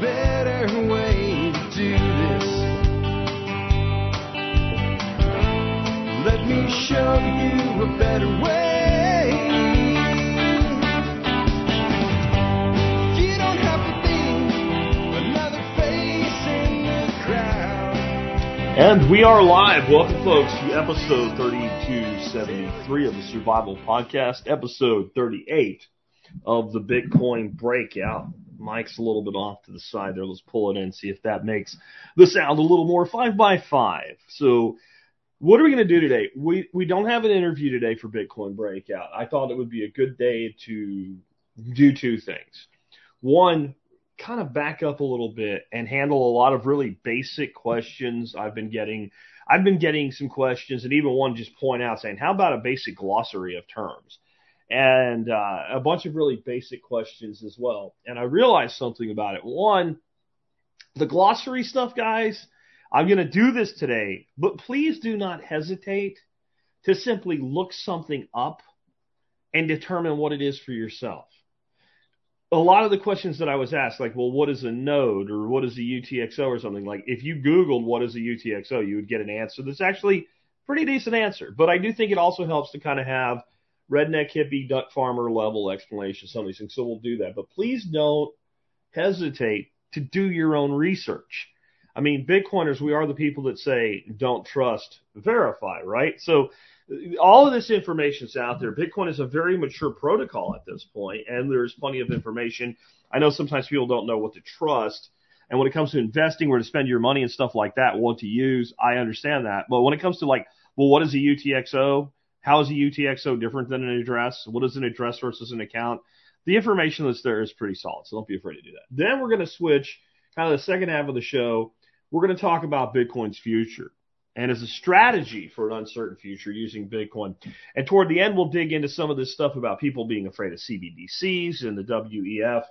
better way to do this. Let me show you a better way. You don't have to be another face in the crowd. And we are live. Welcome, folks, to episode 3273 of the Survival Podcast, episode 38 of the Bitcoin Breakout. Mike's a little bit off to the side there. Let's pull it in, see if that makes the sound a little more five by five. So, what are we going to do today? We we don't have an interview today for Bitcoin Breakout. I thought it would be a good day to do two things. One, kind of back up a little bit and handle a lot of really basic questions I've been getting. I've been getting some questions and even one just point out saying, how about a basic glossary of terms? And uh, a bunch of really basic questions as well. And I realized something about it. One, the glossary stuff, guys, I'm going to do this today, but please do not hesitate to simply look something up and determine what it is for yourself a lot of the questions that I was asked, like, well, what is a node or what is a UTXO or something, like if you Googled what is a UTXO, you would get an answer that's actually pretty decent answer. But I do think it also helps to kind of have redneck hippie duck farmer level explanation of some of these things. So we'll do that. But please don't hesitate to do your own research. I mean, Bitcoiners, we are the people that say don't trust, verify, right? So all of this information is out there. Bitcoin is a very mature protocol at this point, and there's plenty of information. I know sometimes people don't know what to trust. And when it comes to investing, where to spend your money and stuff like that, what to use, I understand that. But when it comes to like, well, what is a UTXO? How is a UTXO different than an address? What is an address versus an account? The information that's there is pretty solid, so don't be afraid to do that. Then we're going to switch kind of the second half of the show. We're going to talk about Bitcoin's future and as a strategy for an uncertain future using Bitcoin. And toward the end, we'll dig into some of this stuff about people being afraid of CBDCs and the WEF.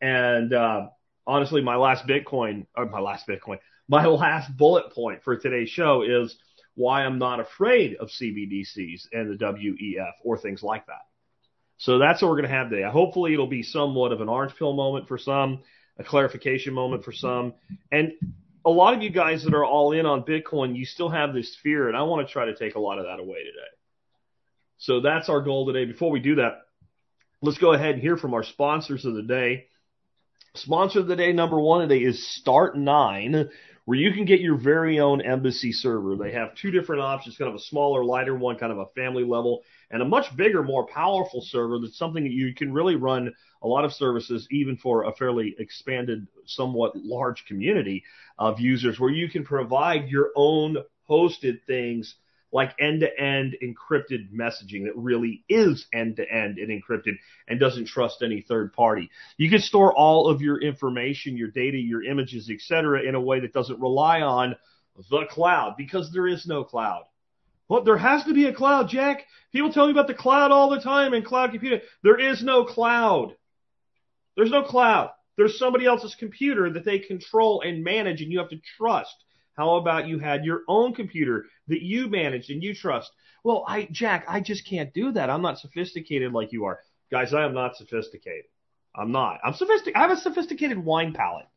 And uh, honestly, my last Bitcoin, or my last Bitcoin, my last bullet point for today's show is why I'm not afraid of CBDCs and the WEF or things like that. So that's what we're going to have today. Hopefully, it'll be somewhat of an orange pill moment for some, a clarification moment for some, and a lot of you guys that are all in on Bitcoin, you still have this fear, and I want to try to take a lot of that away today. So that's our goal today. Before we do that, let's go ahead and hear from our sponsors of the day. Sponsor of the day number one today is Start9, where you can get your very own embassy server. They have two different options, kind of a smaller, lighter one, kind of a family level, and a much bigger, more powerful server that's something that you can really run a lot of services, even for a fairly expanded, somewhat large community of users, where you can provide your own hosted things like end to end encrypted messaging that really is end to end and encrypted and doesn't trust any third party. You can store all of your information, your data, your images, etc. in a way that doesn't rely on the cloud because there is no cloud. Well, there has to be a cloud, Jack. People tell me about the cloud all the time and cloud computing. There is no cloud. There's no cloud. There's somebody else's computer that they control and manage and you have to trust. How about you had your own computer that you managed and you trust? Well, I, Jack, I just can't do that. I'm not sophisticated like you are. Guys, I am not sophisticated. I'm not. I'm sophisticated. I have a sophisticated wine palate.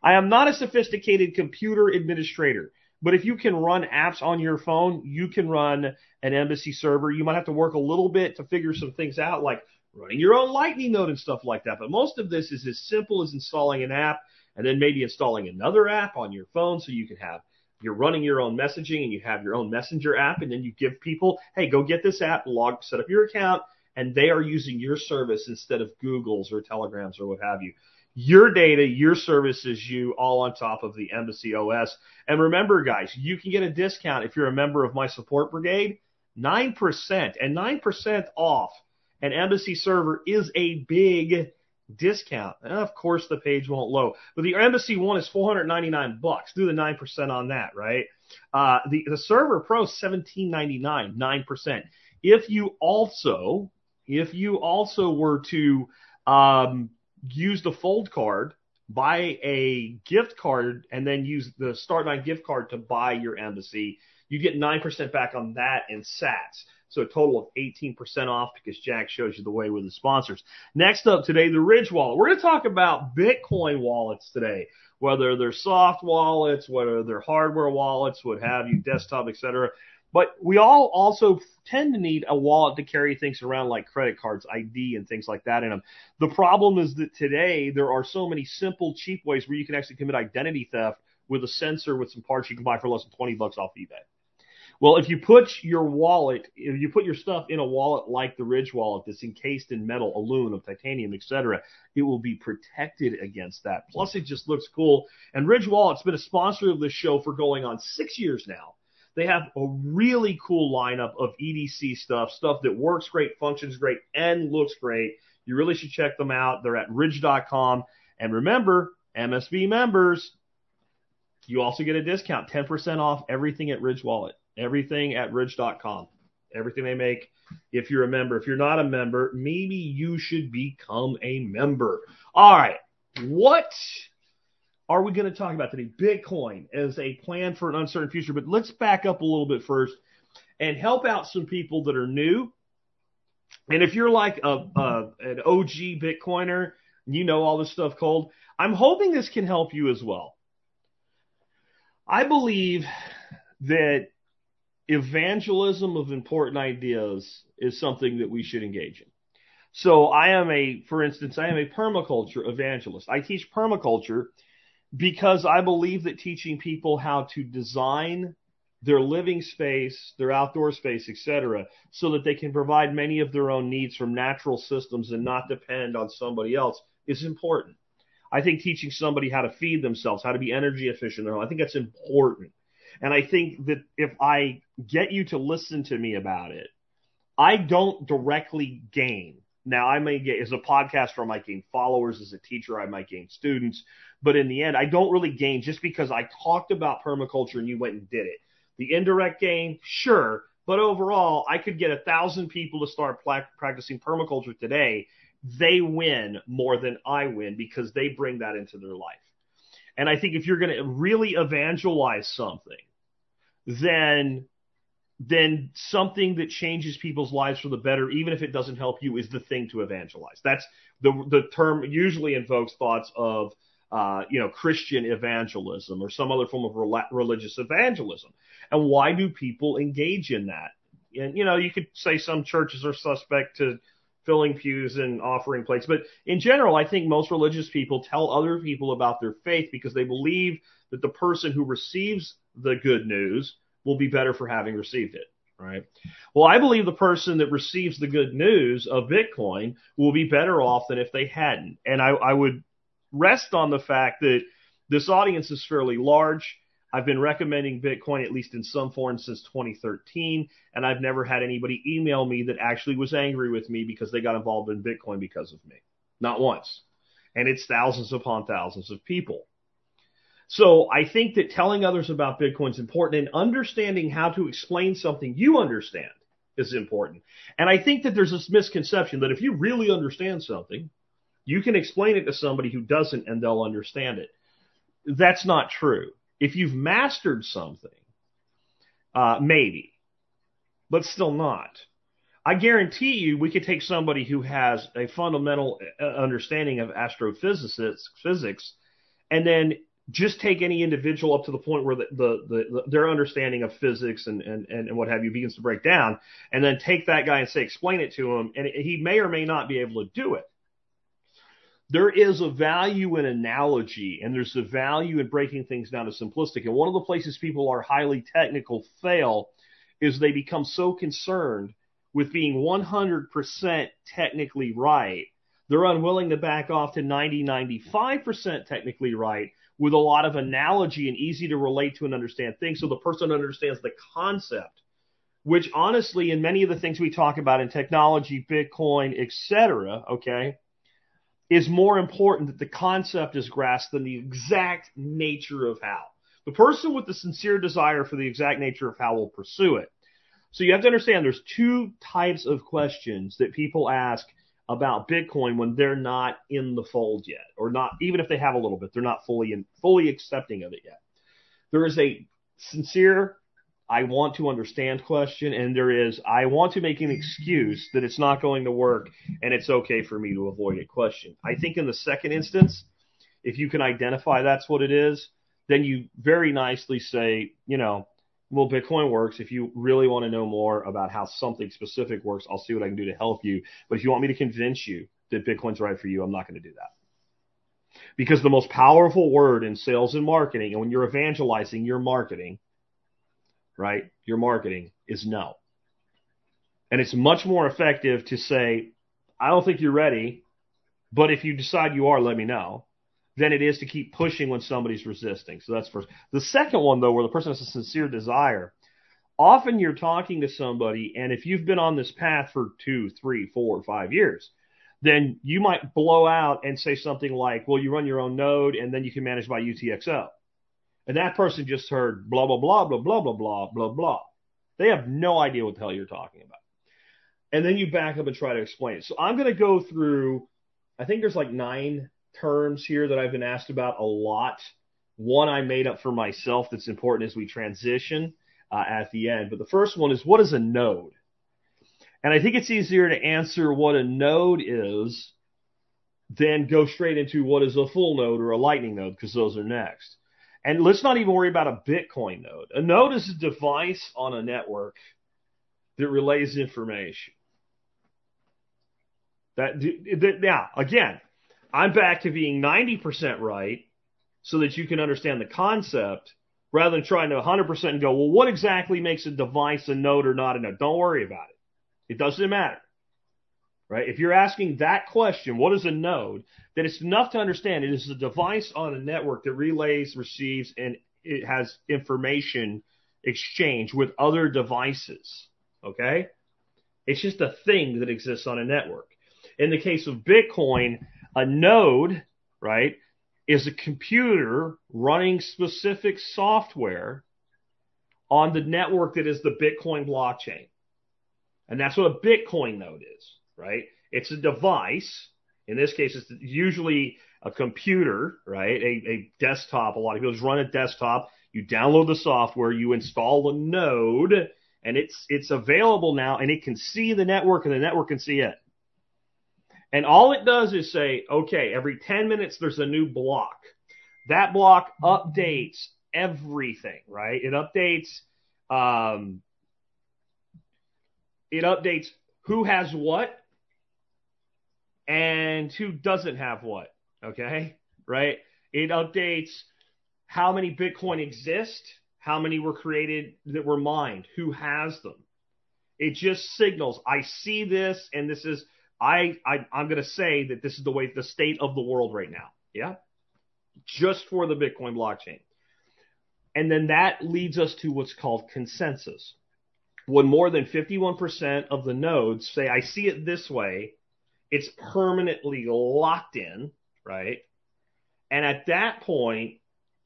I am not a sophisticated computer administrator. But if you can run apps on your phone, you can run an embassy server. You might have to work a little bit to figure some things out, like running your own lightning node and stuff like that. But most of this is as simple as installing an app and then maybe installing another app on your phone so you can have you're running your own messaging and you have your own messenger app and then you give people, hey, go get this app, log, set up your account, and they are using your service instead of Google's or Telegrams or what have you. Your data, your services, you all on top of the Embassy OS. And remember, guys, you can get a discount if you're a member of my support brigade, 9%, and 9% off an Embassy server is a big discount. And of course, the page won't load. But the Embassy one is 499 bucks. Do the 9% on that, right? Uh, the, the server pro 1799, 9%. If you also, if you also were to, um, use the fold card, buy a gift card, and then use the Start9 gift card to buy your Embassy, You get 9% back on that and sats. So a total of 18% off because Jack shows you the way with the sponsors. Next up today, the Ridge wallet. We're going to talk about Bitcoin wallets today, whether they're soft wallets, whether they're hardware wallets, what have you, desktop, etc. But we all also tend to need a wallet to carry things around like credit cards, ID, and things like that in them. The problem is that today there are so many simple, cheap ways where you can actually commit identity theft with a sensor with some parts you can buy for less than 20 bucks off eBay. Well, if you put your wallet, if you put your stuff in a wallet like the Ridge wallet that's encased in metal, aluminum, titanium, etc., it will be protected against that. Plus, it just looks cool. And Ridge Wallet's been a sponsor of this show for going on six years now. They have a really cool lineup of EDC stuff, stuff that works great, functions great, and looks great. You really should check them out. They're at ridge.com. And remember, MSB members, you also get a discount, 10% off everything at Ridge Wallet, everything at ridge.com, everything they make. If you're a member, if you're not a member, maybe you should become a member. All right. What are we going to talk about today? Bitcoin as a plan for an uncertain future. But let's back up a little bit first and help out some people that are new. And if you're like a, a an OG Bitcoiner, you know all this stuff cold. I'm hoping this can help you as well. I believe that evangelism of important ideas is something that we should engage in. So I am a, for instance, I am a permaculture evangelist. I teach permaculture because I believe that teaching people how to design their living space, their outdoor space, etc., so that they can provide many of their own needs from natural systems and not depend on somebody else is important. I think teaching somebody how to feed themselves, how to be energy efficient, I think that's important. And I think that if I get you to listen to me about it, I don't directly gain. Now, I may get, as a podcaster, I might gain followers. As a teacher, I might gain students. But in the end, I don't really gain just because I talked about permaculture and you went and did it. The indirect gain, sure. But overall, I could get a thousand people to start pla- practicing permaculture today. They win more than I win because they bring that into their life. And I think if you're going to really evangelize something, then then something that changes people's lives for the better, even if it doesn't help you, is the thing to evangelize. That's the the term usually invokes thoughts of uh, you know Christian evangelism or some other form of rel- religious evangelism. And why do people engage in that? And you know, you could say some churches are suspect to filling pews and offering plates, but in general, I think most religious people tell other people about their faith because they believe that the person who receives the good news will be better for having received it, right? Well, I believe the person that receives the good news of Bitcoin will be better off than if they hadn't. And I, I would rest on the fact that this audience is fairly large. I've been recommending Bitcoin at least in some form since 2013, and I've never had anybody email me that actually was angry with me because they got involved in Bitcoin because of me. Not once. And it's thousands upon thousands of people. So I think that telling others about Bitcoin is important and understanding how to explain something you understand is important. And I think that there's this misconception that if you really understand something, you can explain it to somebody who doesn't and they'll understand it. That's not true. If you've mastered something, uh, maybe, but still not. I guarantee you we could take somebody who has a fundamental uh, understanding of astrophysics physics and then just take any individual up to the point where the, the, the, their understanding of physics and, and, and what have you begins to break down, and then take that guy and say, explain it to him, and he may or may not be able to do it. There is a value in analogy, and there's a value in breaking things down to simplistic. And one of the places people are highly technical fail is they become so concerned with being 100% technically right, they're unwilling to back off to 90, 95% technically right with a lot of analogy and easy to relate to and understand things so the person understands the concept which honestly in many of the things we talk about in technology bitcoin etc okay is more important that the concept is grasped than the exact nature of how. The person with the sincere desire for the exact nature of how will pursue it. So you have to understand there's two types of questions that people ask about Bitcoin when they're not in the fold yet, or not even if they have a little bit, they're not fully in, fully accepting of it yet. There is a sincere I want to understand question, and there is I want to make an excuse that it's not going to work, and it's okay for me to avoid it question. I think in the second instance, if you can identify that's what it is, then you very nicely say, you know, well, Bitcoin works. If you really want to know more about how something specific works, I'll see what I can do to help you. But if you want me to convince you that Bitcoin's right for you, I'm not going to do that. Because the most powerful word in sales and marketing, and when you're evangelizing your marketing, right, your marketing is no. And it's much more effective to say, I don't think you're ready, but if you decide you are, let me know, than it is to keep pushing when somebody's resisting. So that's first. The second one, though, where the person has a sincere desire, often you're talking to somebody, and if you've been on this path for two, three, four, five years, then you might blow out and say something like, well, you run your own node and then you can manage by UTXO. And that person just heard blah, blah, blah, blah, blah, blah, blah, blah, blah. They have no idea what the hell you're talking about. And then you back up and try to explain it. So I'm going to go through, I think there's like nine terms here that I've been asked about a lot. One I made up for myself that's important as we transition uh, at the end. But the first one is what is a node? And I think it's easier to answer what a node is than go straight into what is a full node or a lightning node because those are next. And let's not even worry about a Bitcoin node. A node is a device on a network that relays information. That, that now again, I'm back to being 90% right so that you can understand the concept rather than trying to 100% and go, well, what exactly makes a device a node or not a node? Don't worry about it. It doesn't matter. Right? If you're asking that question, what is a node? Then it's enough to understand it is a device on a network that relays, receives, and it has information exchange with other devices. Okay? It's just a thing that exists on a network. In the case of Bitcoin, a node, right, is a computer running specific software on the network that is the Bitcoin blockchain. And that's what a Bitcoin node is, right? It's a device. In this case, it's usually a computer, right? A, a desktop. A lot of people just run a desktop. You download the software, you install the node, and it's, it's available now and it can see the network and the network can see it. And all it does is say, okay, every 10 minutes there's a new block. That block updates everything, right? It updates, um, it updates who has what and who doesn't have what. Okay. Right. It updates how many Bitcoin exist, how many were created that were mined, who has them. It just signals, I see this and this is, I, I I'm going to say that this is the way the state of the world right now. Yeah. Just for the Bitcoin blockchain. And then that leads us to what's called consensus when more than 51% of the nodes say, I see it this way, it's permanently locked in, right? And at that point,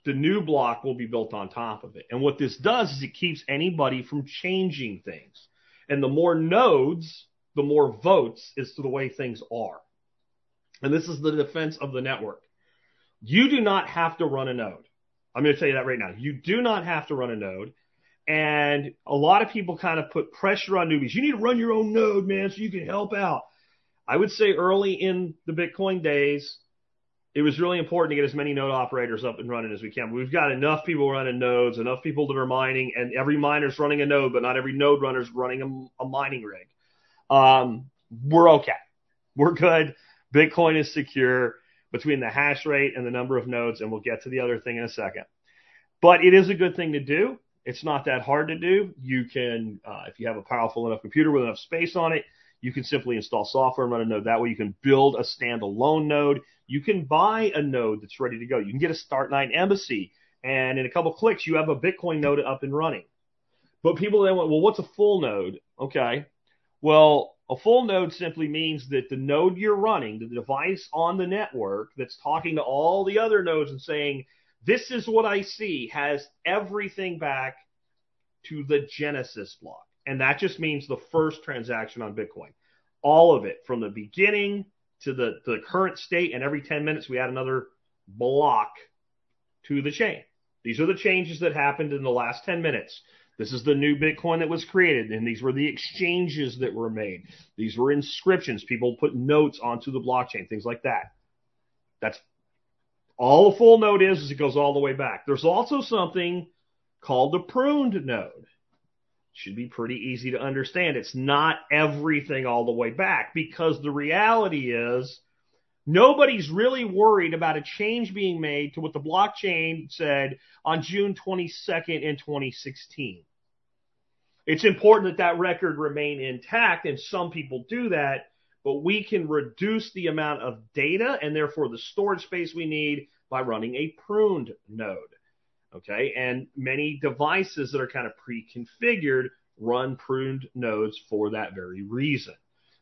the new block will be built on top of it. And what this does is it keeps anybody from changing things. And the more nodes, the more votes is to the way things are. And this is the defense of the network. You do not have to run a node. I'm going to tell you that right now. You do not have to run a node. And a lot of people kind of put pressure on newbies. You need to run your own node, man, so you can help out. I would say early in the Bitcoin days, it was really important to get as many node operators up and running as we can. We've got enough people running nodes, enough people that are mining, and every miner's running a node, but not every node runner's running a, a mining rig. Um, we're okay. We're good. Bitcoin is secure between the hash rate and the number of nodes, and we'll get to the other thing in a second. But it is a good thing to do. It's not that hard to do. You can, uh, if you have a powerful enough computer with enough space on it, you can simply install software and run a node. That way you can build a standalone node. You can buy a node that's ready to go. You can get a Start9 Embassy and in a couple clicks you have a Bitcoin node up and running. But people then went, well, what's a full node? Okay. Well, a full node simply means that the node you're running, the device on the network that's talking to all the other nodes and saying, this is what I see has everything back to the Genesis block. And that just means the first transaction on Bitcoin. All of it from the beginning to the, to the current state. And every 10 minutes, we add another block to the chain. These are the changes that happened in the last 10 minutes. This is the new Bitcoin that was created, and these were the exchanges that were made. These were inscriptions. People put notes onto the blockchain, things like that. That's all a full node is, is it goes all the way back. There's also something called the pruned node. Should be pretty easy to understand. It's not everything all the way back because the reality is nobody's really worried about a change being made to what the blockchain said on June 22nd in 2016. It's important that that record remain intact and some people do that, but we can reduce the amount of data and therefore the storage space we need by running a pruned node. Okay. And many devices that are kind of pre-configured run pruned nodes for that very reason.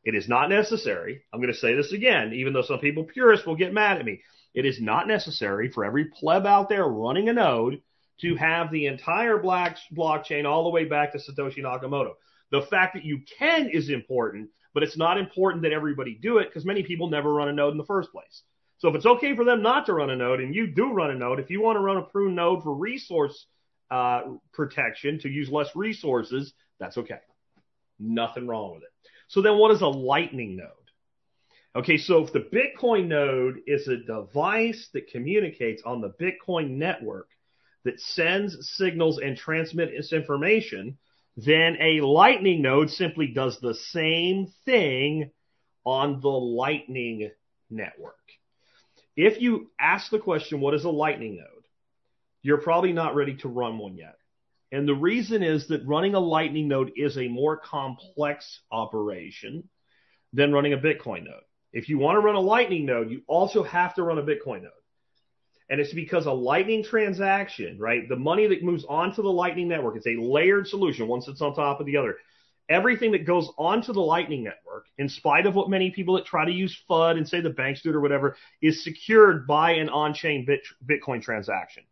It is not necessary. I'm going to say this again, even though some people purists will get mad at me. It is not necessary for every pleb out there running a node to have the entire black blockchain all the way back to Satoshi Nakamoto. The fact that you can is important, but it's not important that everybody do it because many people never run a node in the first place. So if it's okay for them not to run a node and you do run a node, if you want to run a prune node for resource uh, protection to use less resources, that's okay. Nothing wrong with it. So then what is a lightning node? Okay, so if the Bitcoin node is a device that communicates on the Bitcoin network that sends signals and transmits information, then a lightning node simply does the same thing on the lightning network. If you ask the question, what is a lightning node? You're probably not ready to run one yet. And the reason is that running a lightning node is a more complex operation than running a Bitcoin node. If you want to run a lightning node, you also have to run a Bitcoin node. And it's because a lightning transaction, right? The money that moves onto the lightning network, it's a layered solution, one sits on top of the other. Everything that goes onto the lightning network, in spite of what many people that try to use FUD and say the banks do it or whatever, is secured by an on-chain Bitcoin transaction.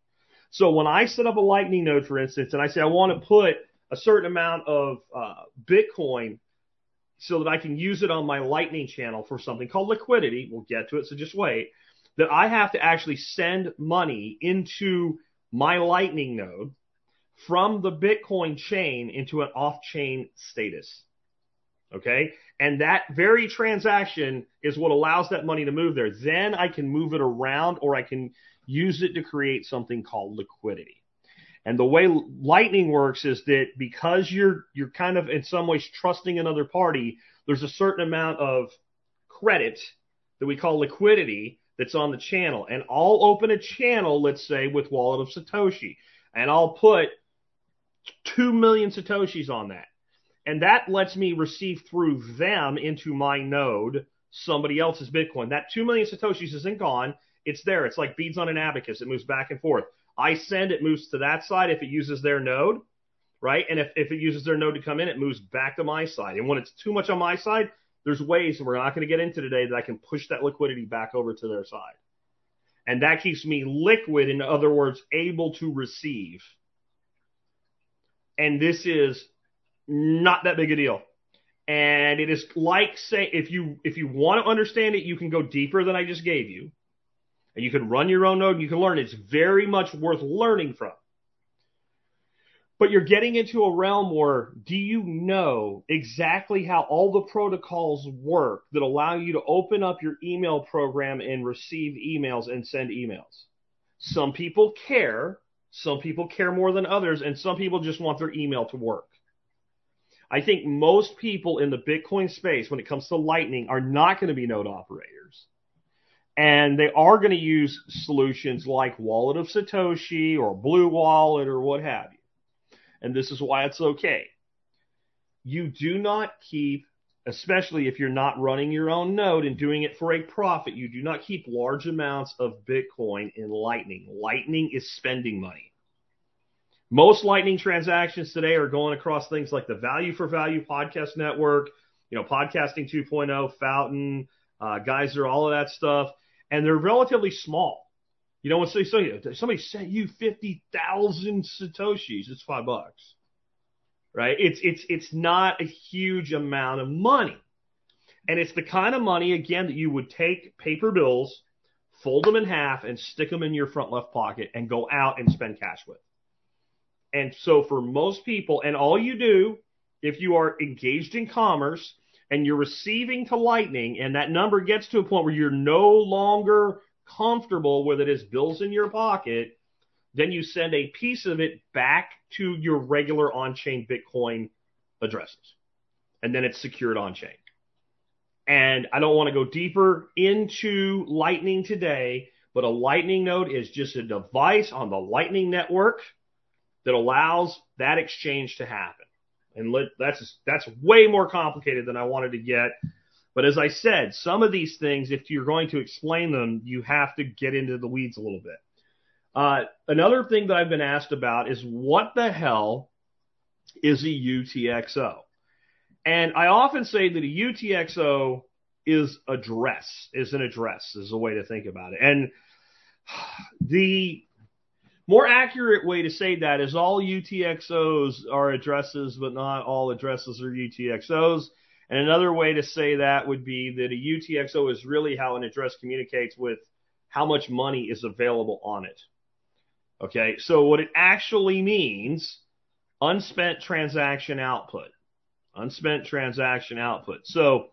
So when I set up a lightning node, for instance, and I say I want to put a certain amount of uh, Bitcoin so that I can use it on my lightning channel for something called liquidity, we'll get to it, so just wait that I have to actually send money into my Lightning node from the Bitcoin chain into an off chain status. Okay. And that very transaction is what allows that money to move there. Then I can move it around or I can use it to create something called liquidity. And the way Lightning works is that because you're, you're kind of in some ways trusting another party, there's a certain amount of credit that we call liquidity that's on the channel. And I'll open a channel, let's say, with Wallet of Satoshi, and I'll put 2 million Satoshis on that. And that lets me receive through them into my node somebody else's Bitcoin. That 2 million Satoshis isn't gone. It's there. It's like beads on an abacus. It moves back and forth. I send, it moves to that side if it uses their node, right? And if, if it uses their node to come in, it moves back to my side. And when it's too much on my side, there's ways we're not going to get into today that I can push that liquidity back over to their side. And that keeps me liquid, in other words, able to receive. And this is not that big a deal. And it is like say if you if you want to understand it, you can go deeper than I just gave you. And you can run your own node and you can learn. It's very much worth learning from. But you're getting into a realm where do you know exactly how all the protocols work that allow you to open up your email program and receive emails and send emails? Some people care. Some people care more than others, and some people just want their email to work. I think most people in the Bitcoin space, when it comes to Lightning, are not going to be node operators. And they are going to use solutions like Wallet of Satoshi or Blue Wallet or what have you and this is why it's okay. You do not keep, especially if you're not running your own node and doing it for a profit, you do not keep large amounts of Bitcoin in Lightning. Lightning is spending money. Most Lightning transactions today are going across things like the Value for Value podcast network, you know, Podcasting 2.0, Fountain, uh, Geyser, all of that stuff, and they're relatively small. You know, when say somebody sent you fifty thousand satoshis, it's five bucks, right? It's it's it's not a huge amount of money, and it's the kind of money again that you would take paper bills, fold them in half, and stick them in your front left pocket, and go out and spend cash with. And so for most people, and all you do, if you are engaged in commerce and you're receiving to Lightning and that number gets to a point where you're no longer comfortable with it as bills in your pocket, then you send a piece of it back to your regular on chain Bitcoin addresses. And then it's secured on chain. And I don't want to go deeper into Lightning today, but a Lightning node is just a device on the Lightning network that allows that exchange to happen. And let, that's that's way more complicated than I wanted to get. But as I said, some of these things, if you're going to explain them, you have to get into the weeds a little bit. Uh, another thing that I've been asked about is what the hell is a UTXO? And I often say that a UTXO is address, is an address, is a way to think about it. And the more accurate way to say that is all UTXOs are addresses, but not all addresses are UTXOs. And another way to say that would be that a UTXO is really how an address communicates with how much money is available on it. Okay, so what it actually means, unspent transaction output. Unspent transaction output. So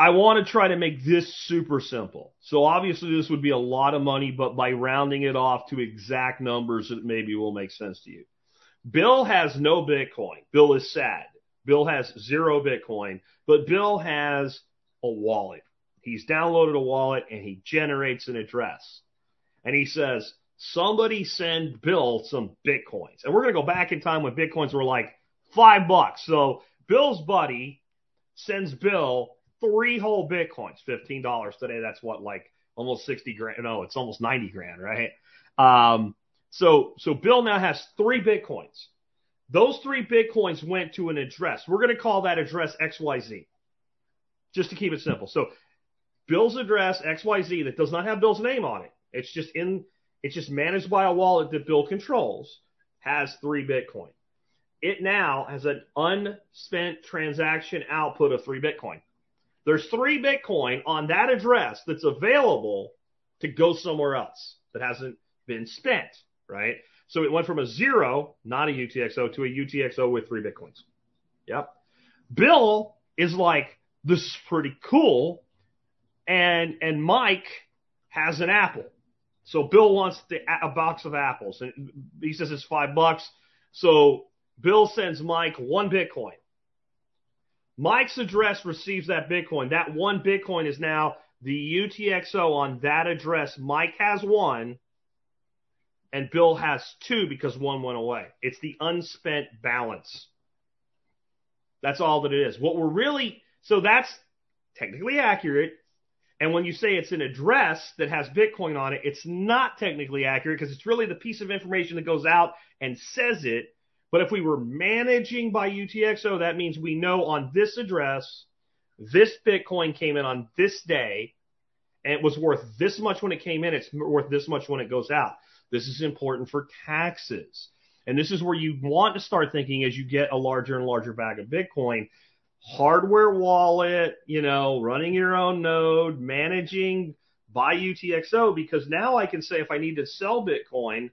I want to try to make this super simple. So obviously this would be a lot of money, but by rounding it off to exact numbers, it maybe will make sense to you. Bill has no Bitcoin. Bill is sad. Bill has zero Bitcoin, but Bill has a wallet. He's downloaded a wallet and he generates an address. And he says, somebody send Bill some Bitcoins. And we're going to go back in time when Bitcoins were like five bucks. So Bill's buddy sends Bill three whole Bitcoins, $15 today. That's what, like almost 60 grand. No, it's almost 90 grand, right? Um, so, so Bill now has three Bitcoins. Those three Bitcoins went to an address. We're going to call that address XYZ just to keep it simple. So Bill's address XYZ that does not have Bill's name on it. It's just in, it's just managed by a wallet that Bill controls has three Bitcoin. It now has an unspent transaction output of three Bitcoin. There's three Bitcoin on that address that's available to go somewhere else that hasn't been spent, right? So it went from a zero, not a UTXO, to a UTXO with three Bitcoins. Yep. Bill is like, this is pretty cool. And, and Mike has an apple. So Bill wants the, a box of apples and he says it's five bucks. So Bill sends Mike one Bitcoin. Mike's address receives that Bitcoin. That one Bitcoin is now the UTXO on that address. Mike has one and Bill has two because one went away. It's the unspent balance. That's all that it is. What we're really, so that's technically accurate. And when you say it's an address that has Bitcoin on it, it's not technically accurate because it's really the piece of information that goes out and says it. But if we were managing by UTXO, that means we know on this address, this Bitcoin came in on this day, and it was worth this much when it came in. It's worth this much when it goes out. This is important for taxes. And this is where you want to start thinking as you get a larger and larger bag of Bitcoin. Hardware wallet, you know, running your own node, managing by UTXO, because now I can say if I need to sell Bitcoin,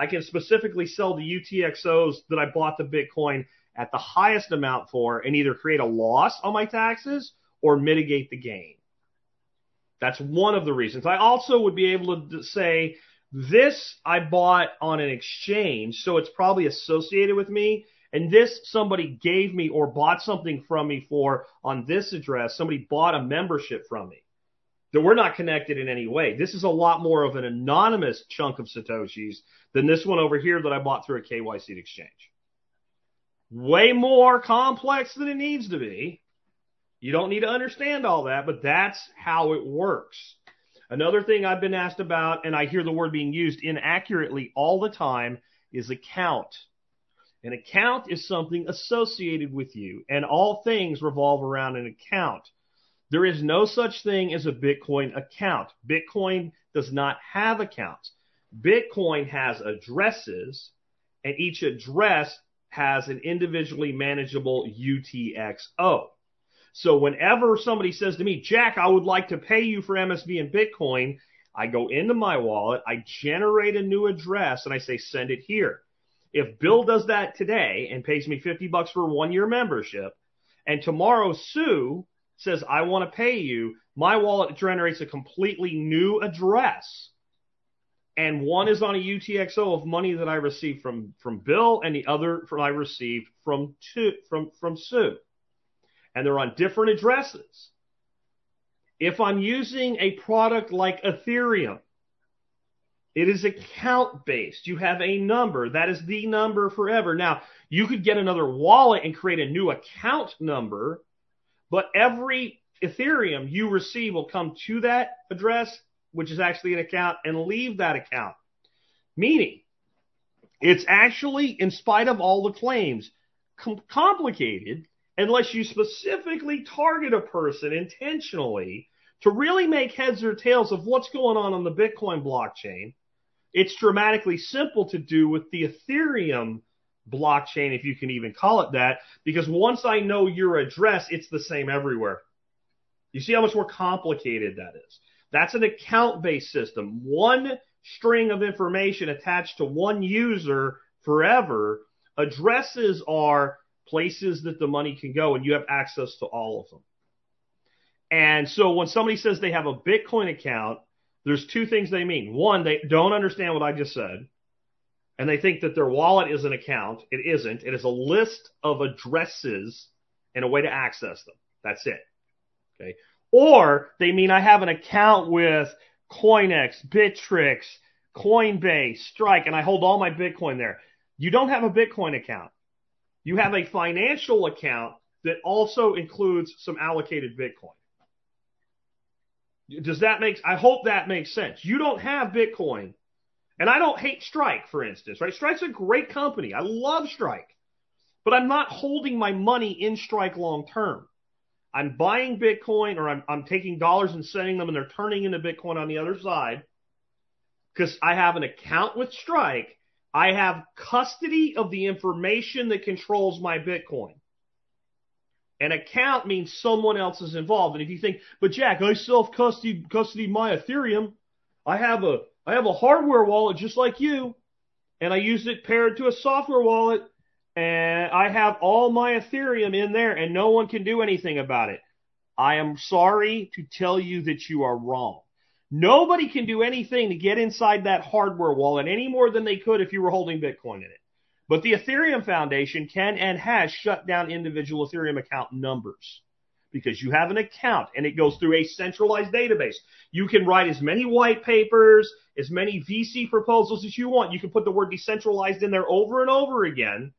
I can specifically sell the UTXOs that I bought the Bitcoin at the highest amount for and either create a loss on my taxes or mitigate the gain. That's one of the reasons. I also would be able to say this I bought on an exchange, so it's probably associated with me. And this somebody gave me or bought something from me for on this address. Somebody bought a membership from me. That we're not connected in any way. This is a lot more of an anonymous chunk of Satoshis than this one over here that I bought through a KYC exchange. Way more complex than it needs to be. You don't need to understand all that, but that's how it works. Another thing I've been asked about, and I hear the word being used inaccurately all the time, is account. An account is something associated with you, and all things revolve around an account. There is no such thing as a Bitcoin account. Bitcoin does not have accounts. Bitcoin has addresses, and each address has an individually manageable UTXO. So whenever somebody says to me, Jack, I would like to pay you for MSB and Bitcoin, I go into my wallet, I generate a new address, and I say, send it here. If Bill does that today and pays me 50 bucks for one year membership, and tomorrow Sue says, I want to pay you, my wallet generates a completely new address. And one is on a UTXO of money that I received from, from Bill and the other from I received from two, from, from Sue. And they're on different addresses. If I'm using a product like Ethereum, it is account based. You have a number. That is the number forever. Now, you could get another wallet and create a new account number, but every Ethereum you receive will come to that address, which is actually an account, and leave that account. Meaning, it's actually, in spite of all the claims, com- complicated unless you specifically target a person intentionally to really make heads or tails of what's going on on the Bitcoin blockchain. It's dramatically simple to do with the Ethereum blockchain, if you can even call it that, because once I know your address, it's the same everywhere. You see how much more complicated that is. That's an account based system. One string of information attached to one user forever. Addresses are places that the money can go and you have access to all of them. And so when somebody says they have a Bitcoin account, there's two things they mean. One, they don't understand what I just said, and they think that their wallet is an account. It isn't. It is a list of addresses and a way to access them. That's it. Okay. Or they mean I have an account with Coinex, Bittrex, Coinbase, Strike, and I hold all my Bitcoin there. You don't have a Bitcoin account. You have a financial account that also includes some allocated Bitcoin. Does that make, I hope that makes sense. You don't have Bitcoin. And I don't hate Strike, for instance, right? Strike's a great company. I love Strike. But I'm not holding my money in Strike long term. I'm buying Bitcoin or I'm, I'm taking dollars and sending them and they're turning into Bitcoin on the other side because I have an account with Strike. I have custody of the information that controls my Bitcoin. An account means someone else is involved. And if you think, but Jack, I self custody my Ethereum. I have a I have a hardware wallet just like you, and I use it paired to a software wallet, and I have all my Ethereum in there, and no one can do anything about it. I am sorry to tell you that you are wrong. Nobody can do anything to get inside that hardware wallet any more than they could if you were holding Bitcoin in it. But the Ethereum Foundation can and has shut down individual Ethereum account numbers because you have an account and it goes through a centralized database. You can write as many white papers, as many VC proposals as you want. You can put the word decentralized in there over and over again.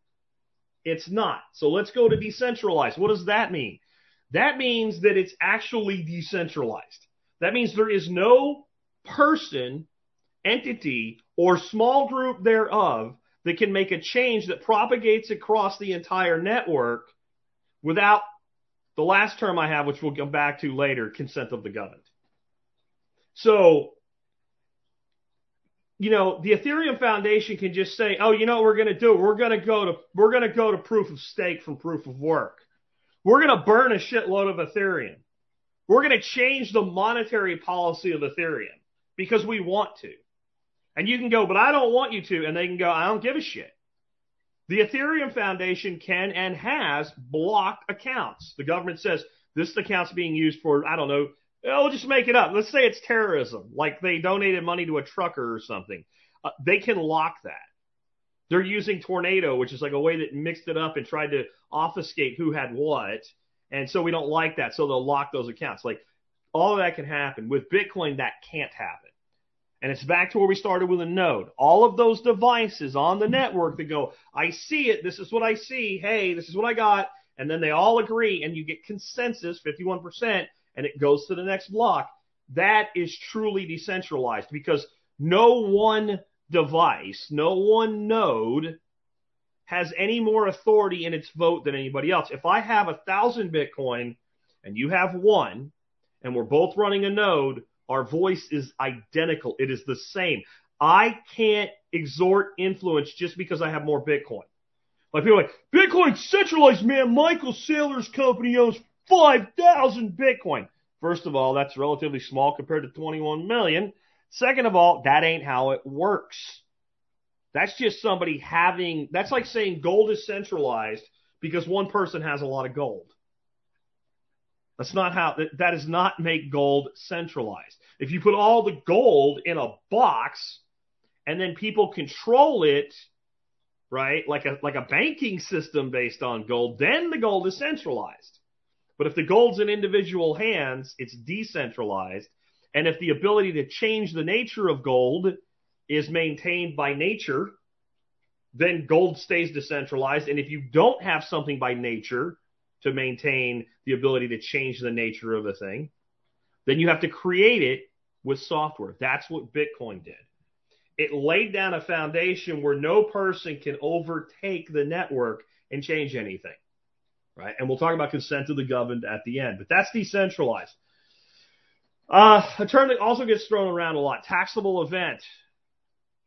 It's not. So let's go to decentralized. What does that mean? That means that it's actually decentralized. That means there is no person, entity, or small group thereof that can make a change that propagates across the entire network without the last term I have, which we'll come back to later, consent of the governed. So, you know, the Ethereum Foundation can just say, "Oh, you know what we're going to do? We're going to go to we're going to go to proof of stake from proof of work. We're going to burn a shitload of Ethereum. We're going to change the monetary policy of Ethereum because we want to." And you can go, "But I don't want you to." And they can go, "I don't give a shit." The Ethereum Foundation can and has blocked accounts. The government says this account's being used for, I don't know, oh, we'll just make it up. Let's say it's terrorism, like they donated money to a trucker or something. Uh, they can lock that. They're using Tornado, which is like a way that mixed it up and tried to obfuscate who had what. And so we don't like that. So they'll lock those accounts. Like all of that can happen. With Bitcoin, that can't happen. And it's back to where we started with a node. All of those devices on the network that go, I see it. This is what I see. Hey, this is what I got. And then they all agree and you get consensus, 51%, and it goes to the next block. That is truly decentralized because no one device, no one node has any more authority in its vote than anybody else. If I have a thousand Bitcoin and you have one and we're both running a node, our voice is identical. It is the same. I can't exhort influence just because I have more Bitcoin. Like people like, Bitcoin centralized, man. Michael Saylor's company owns 5,000 Bitcoin. First of all, that's relatively small compared to 21 million. Second of all, that ain't how it works. That's just somebody having, that's like saying gold is centralized because one person has a lot of gold. That's not how, that, that does not make gold centralized. If you put all the gold in a box and then people control it, right, like a, like a banking system based on gold, then the gold is centralized. But if the gold's in individual hands, it's decentralized. And if the ability to change the nature of gold is maintained by nature, then gold stays decentralized. And if you don't have something by nature to maintain the ability to change the nature of a thing, then you have to create it with software. That's what Bitcoin did. It laid down a foundation where no person can overtake the network and change anything. Right. And we'll talk about consent of the governed at the end, but that's decentralized. Uh, a term that also gets thrown around a lot, taxable event.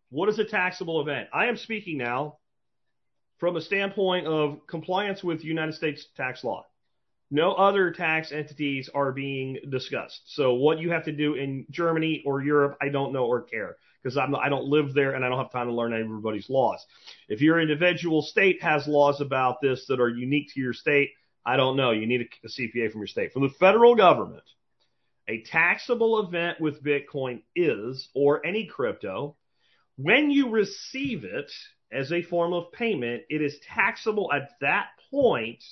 What is a taxable event? I am speaking now from a standpoint of compliance with United States tax law. No other tax entities are being discussed. So what you have to do in Germany or Europe, I don't know or care because I'm, I don't live there and I don't have time to learn everybody's laws. If your individual state has laws about this that are unique to your state, I don't know. You need a, a CPA from your state. From the federal government, a taxable event with Bitcoin is, or any crypto, when you receive it as a form of payment, it is taxable at that point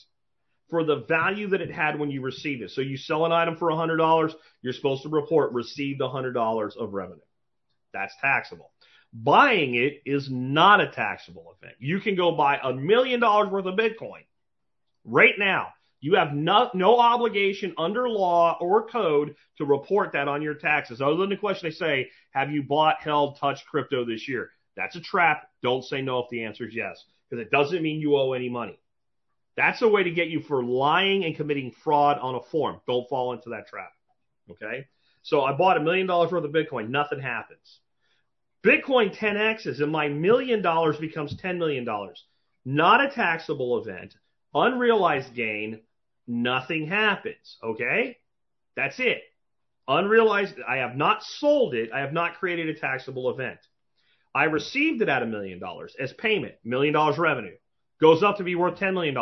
for the value that it had when you received it. So you sell an item for $100, you're supposed to report received $100 of revenue. That's taxable. Buying it is not a taxable event. You can go buy a million dollars worth of Bitcoin right now you have no, no obligation under law or code to report that on your taxes, other than the question they say, have you bought, held, touched crypto this year? That's a trap. Don't say no if the answer is yes, because it doesn't mean you owe any money. That's a way to get you for lying and committing fraud on a form. Don't fall into that trap. Okay. So I bought a million dollars worth of Bitcoin. Nothing happens. Bitcoin 10x's and my million dollars becomes $10 million. Not a taxable event, unrealized gain, nothing happens. Okay? That's it. Unrealized, I have not sold it. I have not created a taxable event. I received it at a million dollars as payment, million dollars revenue. Goes up to be worth $10 million.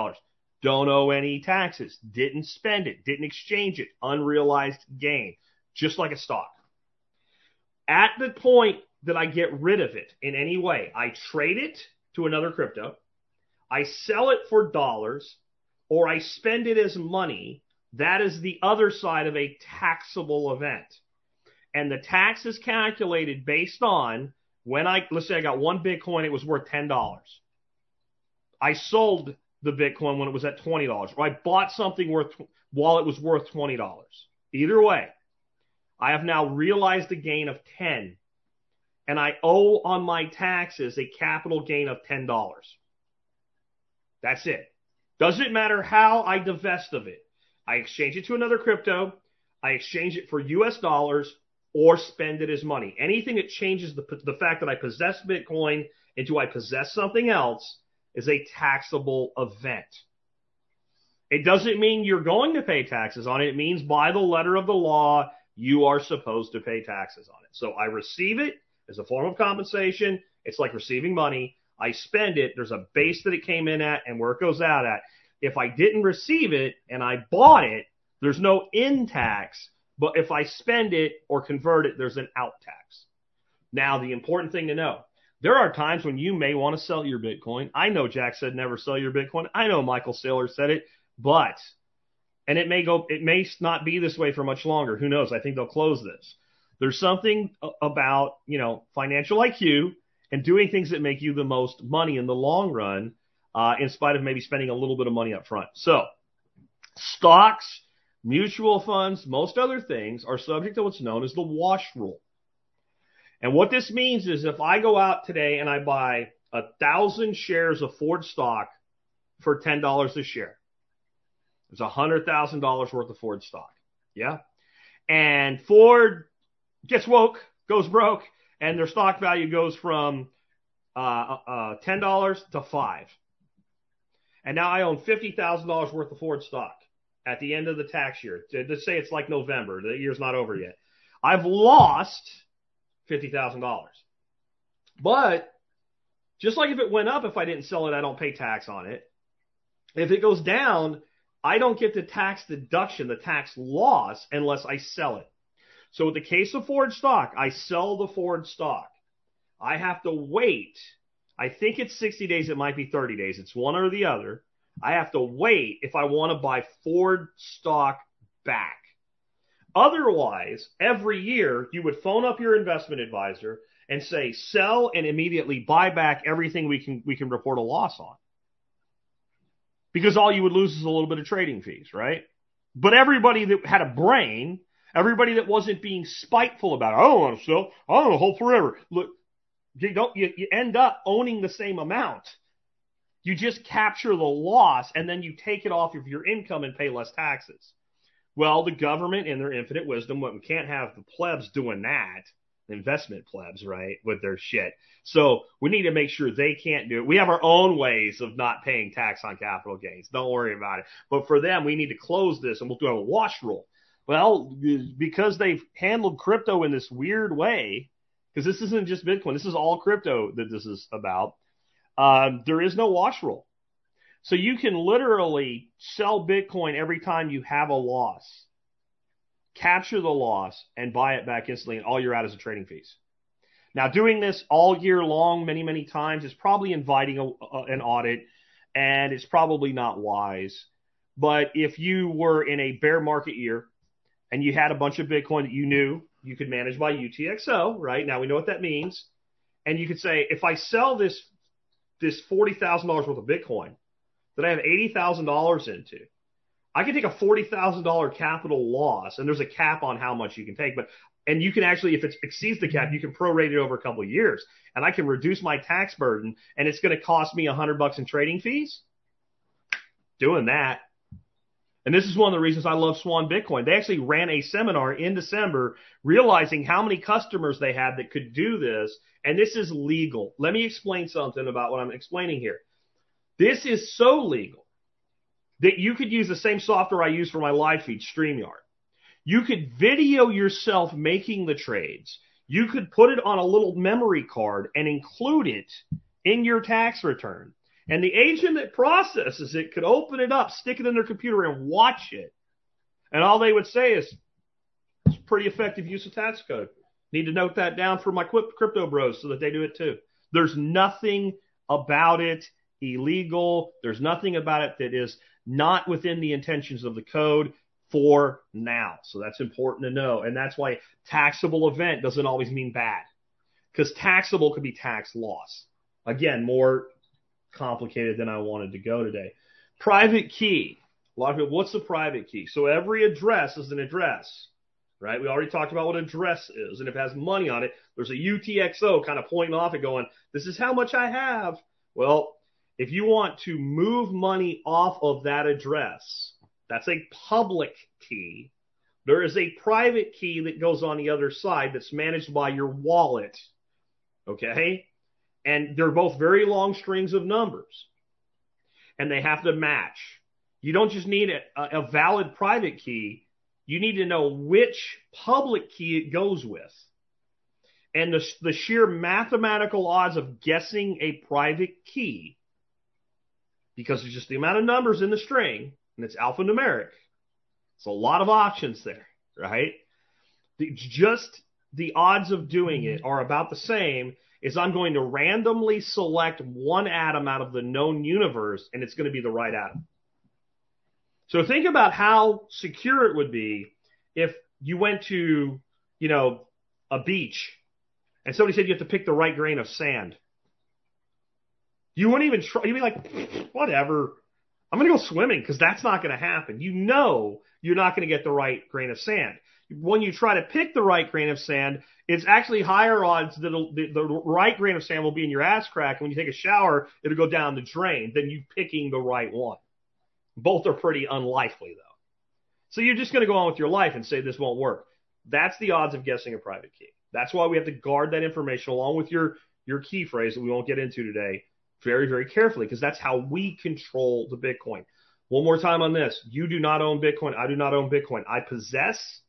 Don't owe any taxes. Didn't spend it. Didn't exchange it. Unrealized gain. Just like a stock. At the point that I get rid of it in any way, I trade it to another crypto. I sell it for dollars or I spend it as money, that is the other side of a taxable event. And the tax is calculated based on when I, let's say I got one Bitcoin, it was worth $10. I sold the Bitcoin when it was at $20, or I bought something worth, while it was worth $20. Either way, I have now realized a gain of 10 and I owe on my taxes a capital gain of $10. That's it. Doesn't matter how I divest of it. I exchange it to another crypto. I exchange it for US dollars or spend it as money. Anything that changes the, the fact that I possess Bitcoin into I possess something else is a taxable event. It doesn't mean you're going to pay taxes on it. It means by the letter of the law, you are supposed to pay taxes on it. So I receive it as a form of compensation. It's like receiving money. I spend it, there's a base that it came in at and where it goes out at. If I didn't receive it and I bought it, there's no in tax, but if I spend it or convert it, there's an out tax. Now, the important thing to know, there are times when you may want to sell your Bitcoin. I know Jack said never sell your Bitcoin. I know Michael Saylor said it, but, and it may go, it may not be this way for much longer. Who knows? I think they'll close this. There's something about, you know, financial IQ and doing things that make you the most money in the long run, uh, in spite of maybe spending a little bit of money up front. So stocks, mutual funds, most other things are subject to what's known as the wash rule. And what this means is if I go out today and I buy a thousand shares of Ford stock for $10 a share, it's a hundred thousand dollars worth of Ford stock. Yeah. And Ford gets woke, goes broke, and their stock value goes from uh, uh, ten dollars to five. And now I own fifty thousand dollars worth of Ford stock at the end of the tax year. Let's say it's like November, the year's not over yet. I've lost fifty thousand dollars, but Just like if it went up, if I didn't sell it, I don't pay tax on it. If it goes down, I don't get the tax deduction, the tax loss, unless I sell it. So with the case of Ford stock, I sell the Ford stock. I have to wait. I think it's 60 days. It might be 30 days. It's one or the other. I have to wait if I want to buy Ford stock back. Otherwise, every year you would phone up your investment advisor and say, sell and immediately buy back everything we can, we can report a loss on. Because all you would lose is a little bit of trading fees, right? But everybody that had a brain, everybody that wasn't being spiteful about it, I don't want to sell, I want to hold forever. Look, you don't, you, you end up owning the same amount. You just capture the loss and then you take it off of your income and pay less taxes. Well, the government in their infinite wisdom, we can't have the plebs doing that, investment plebs, right, with their shit. So we need to make sure they can't do it. We have our own ways of not paying tax on capital gains. Don't worry about it. But for them, we need to close this and we'll do a wash rule. Well, because they've handled crypto in this weird way, because this isn't just Bitcoin, this is all crypto that this is about. Uh, there is no wash rule. So you can literally sell Bitcoin every time you have a loss, capture the loss, and buy it back instantly, and all you're out is the trading fees. Now, doing this all year long, many, many times, is probably inviting a, a, an audit, and it's probably not wise. But if you were in a bear market year and you had a bunch of Bitcoin that you knew you could manage by UTXO, right? Now we know what that means. And you could say, if I sell this, this $40,000 worth of Bitcoin, that I have $80,000 into, I can take a $40,000 capital loss and there's a cap on how much you can take, but, and you can actually, if it exceeds the cap, you can prorate it over a couple of years and I can reduce my tax burden and it's going to cost me a hundred bucks in trading fees. Doing that. And this is one of the reasons I love Swan Bitcoin. They actually ran a seminar in December realizing how many customers they had that could do this. And this is legal. Let me explain something about what I'm explaining here. This is so legal that you could use the same software I use for my live feed, StreamYard. You could video yourself making the trades. You could put it on a little memory card and include it in your tax return. And the agent that processes it could open it up, stick it in their computer and watch it. And all they would say is, it's pretty effective use of tax code. Need to note that down for my crypto bros so that they do it too. There's nothing about it illegal. There's nothing about it that is not within the intentions of the code for now. So that's important to know. And that's why taxable event doesn't always mean bad because taxable could be tax loss. Again, more complicated than I wanted to go today. Private key. A lot of people, what's the private key? So every address is an address, right? We already talked about what address is. And if it has money on it, there's a UTXO kind of pointing off and going, this is how much I have. Well, if you want to move money off of that address, that's a public key. There is a private key that goes on the other side that's managed by your wallet. Okay? And they're both very long strings of numbers. And they have to match. You don't just need a, a valid private key. You need to know which public key it goes with. And the, the sheer mathematical odds of guessing a private key, because it's just the amount of numbers in the string, and it's alphanumeric. It's a lot of options there, right? The, just the odds of doing it are about the same is I'm going to randomly select one atom out of the known universe and it's going to be the right atom. So think about how secure it would be if you went to, you know, a beach and somebody said you have to pick the right grain of sand. You wouldn't even try. You'd be like, whatever. I'm going to go swimming because that's not going to happen. You know you're not going to get the right grain of sand. When you try to pick the right grain of sand, it's actually higher odds that the, the right grain of sand will be in your ass crack. And when you take a shower, it'll go down the drain than you picking the right one. Both are pretty unlikely though. So you're just going to go on with your life and say this won't work. That's the odds of guessing a private key. That's why we have to guard that information along with your, your key phrase that we won't get into today very, very carefully because that's how we control the Bitcoin. One more time on this. You do not own Bitcoin. I do not own Bitcoin. I possess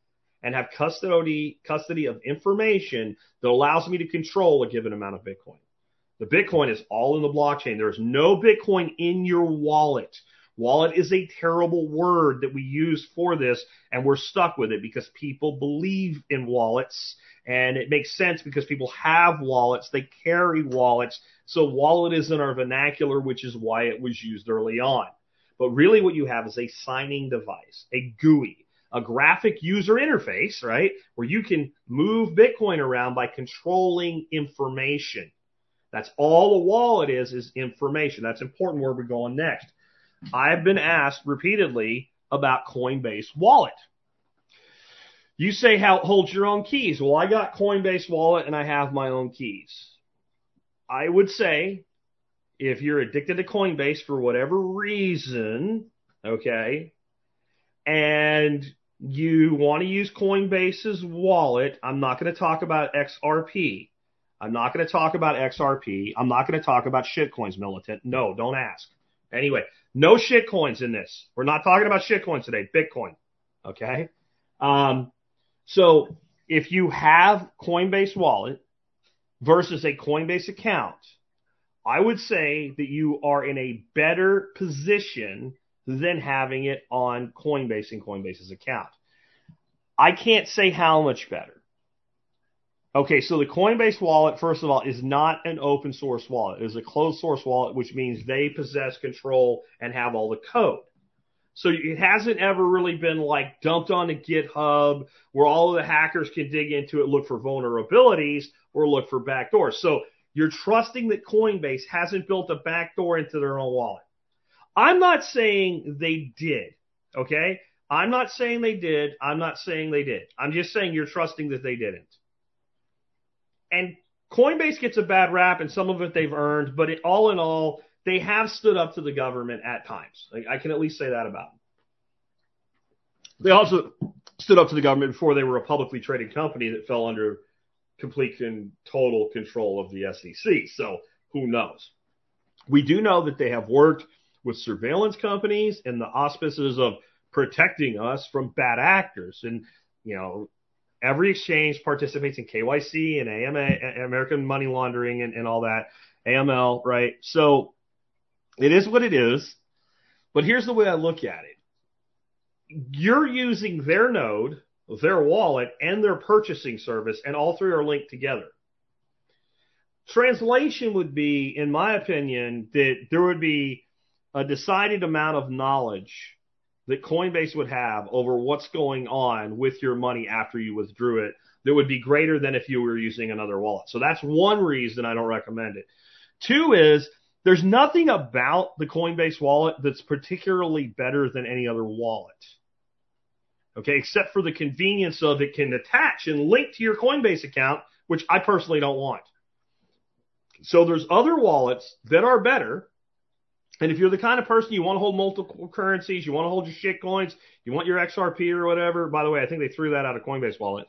and have custody, custody of information that allows me to control a given amount of Bitcoin. The Bitcoin is all in the blockchain. There is no Bitcoin in your wallet. Wallet is a terrible word that we use for this, and we're stuck with it because people believe in wallets, and it makes sense because people have wallets, they carry wallets, so wallet is in our vernacular, which is why it was used early on. But really what you have is a signing device, a GUI, a graphic user interface, right? Where you can move Bitcoin around by controlling information. That's all a wallet is, is information. That's important where we're going next. I've been asked repeatedly about Coinbase Wallet. You say how hold your own keys. Well, I got Coinbase Wallet and I have my own keys. I would say if you're addicted to Coinbase for whatever reason, okay, and you want to use Coinbase's wallet, I'm not going to talk about XRP. I'm not going to talk about XRP. I'm not going to talk about shitcoins, militant. No, don't ask. Anyway, no shitcoins in this. We're not talking about shitcoins today. Bitcoin. Okay. Um, so if you have Coinbase wallet versus a Coinbase account, I would say that you are in a better position than having it on Coinbase and Coinbase's account. I can't say how much better. Okay, so the Coinbase wallet, first of all, is not an open source wallet. It is a closed source wallet, which means they possess control and have all the code. So it hasn't ever really been like dumped onto GitHub where all of the hackers can dig into it, look for vulnerabilities or look for backdoors. So you're trusting that Coinbase hasn't built a backdoor into their own wallet. I'm not saying they did. Okay. I'm not saying they did. I'm not saying they did. I'm just saying you're trusting that they didn't. And Coinbase gets a bad rap and some of it they've earned, but it, all in all, they have stood up to the government at times. I can at least say that about them. They also stood up to the government before they were a publicly traded company that fell under complete and total control of the SEC. So who knows? We do know that they have worked with surveillance companies in the auspices of protecting us from bad actors. And, you know, every exchange participates in KYC and AMA, American money laundering and, and all that, AML, right? So it is what it is. But here's the way I look at it. You're using their node, their wallet, and their purchasing service, and all three are linked together. Translation would be, in my opinion, that there would be a decided amount of knowledge that Coinbase would have over what's going on with your money after you withdrew it that would be greater than if you were using another wallet. So that's one reason I don't recommend it. Two is there's nothing about the Coinbase wallet that's particularly better than any other wallet. Okay, except for the convenience of it can attach and link to your Coinbase account, which I personally don't want. So there's other wallets that are better. And if you're the kind of person you want to hold multiple currencies, you want to hold your shit coins, you want your XRP or whatever. By the way, I think they threw that out of Coinbase wallet.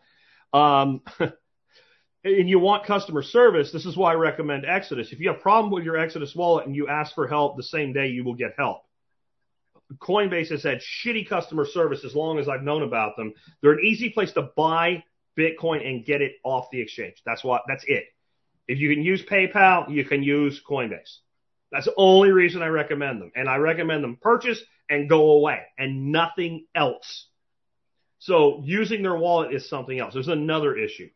Um, and you want customer service, this is why I recommend Exodus. If you have a problem with your Exodus wallet and you ask for help the same day, you will get help. Coinbase has had shitty customer service as long as I've known about them. They're an easy place to buy Bitcoin and get it off the exchange. That's what, that's it. If you can use PayPal, you can use Coinbase. That's the only reason I recommend them. And I recommend them purchase and go away and nothing else. So using their wallet is something else. There's another issue.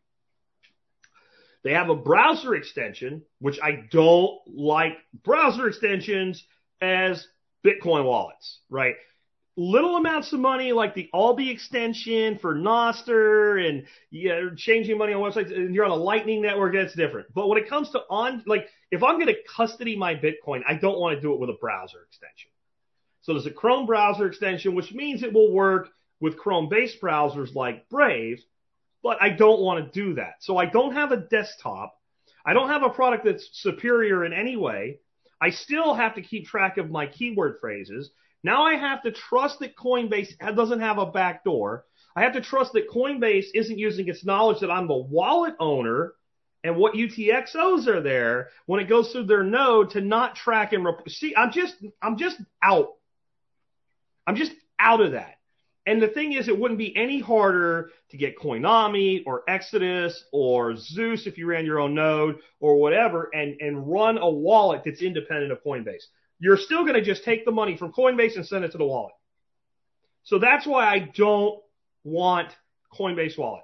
They have a browser extension, which I don't like browser extensions as Bitcoin wallets, right? Little amounts of money like the Alby extension for Nostr and yeah, changing money on websites and you're on a lightning network, that's different. But when it comes to on, like if I'm going to custody my Bitcoin, I don't want to do it with a browser extension. So there's a Chrome browser extension, which means it will work with Chrome based browsers like Brave, but I don't want to do that. So I don't have a desktop. I don't have a product that's superior in any way. I still have to keep track of my keyword phrases. Now I have to trust that Coinbase doesn't have a backdoor. I have to trust that Coinbase isn't using its knowledge that I'm the wallet owner and what UTXOs are there when it goes through their node to not track and rep- see. I'm just I'm just out. I'm just out of that. And the thing is, it wouldn't be any harder to get Coinomi or Exodus or Zeus if you ran your own node or whatever and, and run a wallet that's independent of Coinbase. You're still going to just take the money from Coinbase and send it to the wallet. So that's why I don't want Coinbase wallet.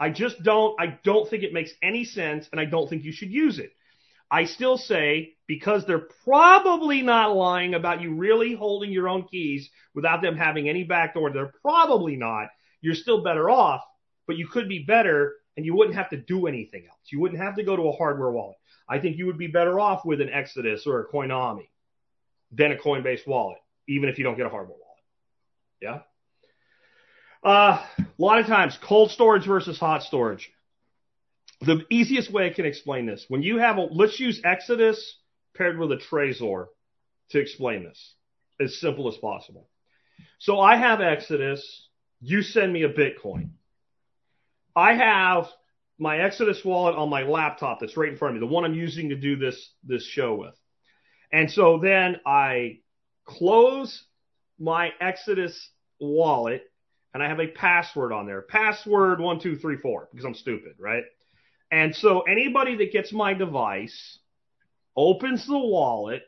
I just don't, I don't think it makes any sense and I don't think you should use it. I still say because they're probably not lying about you really holding your own keys without them having any backdoor. They're probably not. You're still better off, but you could be better and you wouldn't have to do anything else. You wouldn't have to go to a hardware wallet. I think you would be better off with an Exodus or a Coinomi than a Coinbase wallet, even if you don't get a hardware wallet. Yeah. Uh, a lot of times, cold storage versus hot storage the easiest way I can explain this, when you have a, let's use Exodus paired with a Trezor to explain this as simple as possible. So I have Exodus. You send me a Bitcoin. I have my Exodus wallet on my laptop that's right in front of me, the one I'm using to do this, this show with. And so then I close my Exodus wallet and I have a password on there. Password one, two, three, four, because I'm stupid, right? And so anybody that gets my device opens the wallet,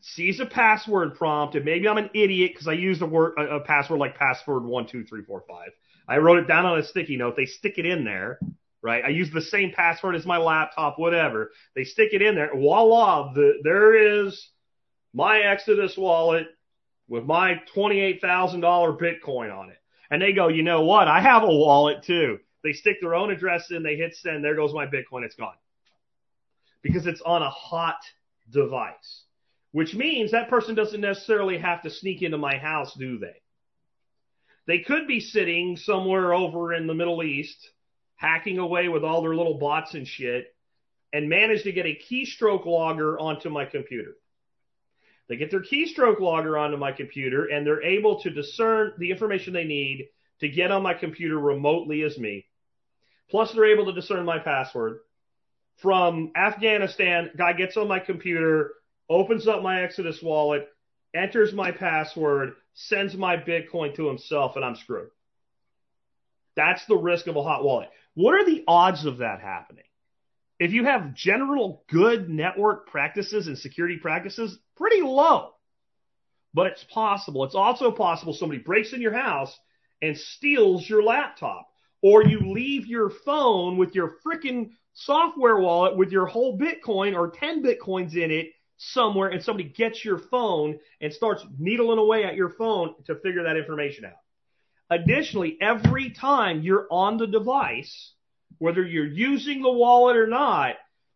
sees a password prompt, and maybe I'm an idiot because I used a word a, a password like password one two three four five. I wrote it down on a sticky note. They stick it in there, right? I use the same password as my laptop, whatever. They stick it in there. Voila! The, there is my Exodus wallet with my twenty-eight thousand dollar Bitcoin on it. And they go, you know what? I have a wallet too. They stick their own address in, they hit send, there goes my Bitcoin, it's gone. Because it's on a hot device. Which means that person doesn't necessarily have to sneak into my house, do they? They could be sitting somewhere over in the Middle East, hacking away with all their little bots and shit, and manage to get a keystroke logger onto my computer. They get their keystroke logger onto my computer and they're able to discern the information they need to get on my computer remotely as me Plus, they're able to discern my password. From Afghanistan, guy gets on my computer, opens up my Exodus wallet, enters my password, sends my Bitcoin to himself, and I'm screwed. That's the risk of a hot wallet. What are the odds of that happening? If you have general good network practices and security practices, pretty low. But it's possible. It's also possible somebody breaks in your house and steals your laptop or you leave your phone with your freaking software wallet with your whole Bitcoin or 10 Bitcoins in it somewhere and somebody gets your phone and starts needling away at your phone to figure that information out. Additionally, every time you're on the device, whether you're using the wallet or not,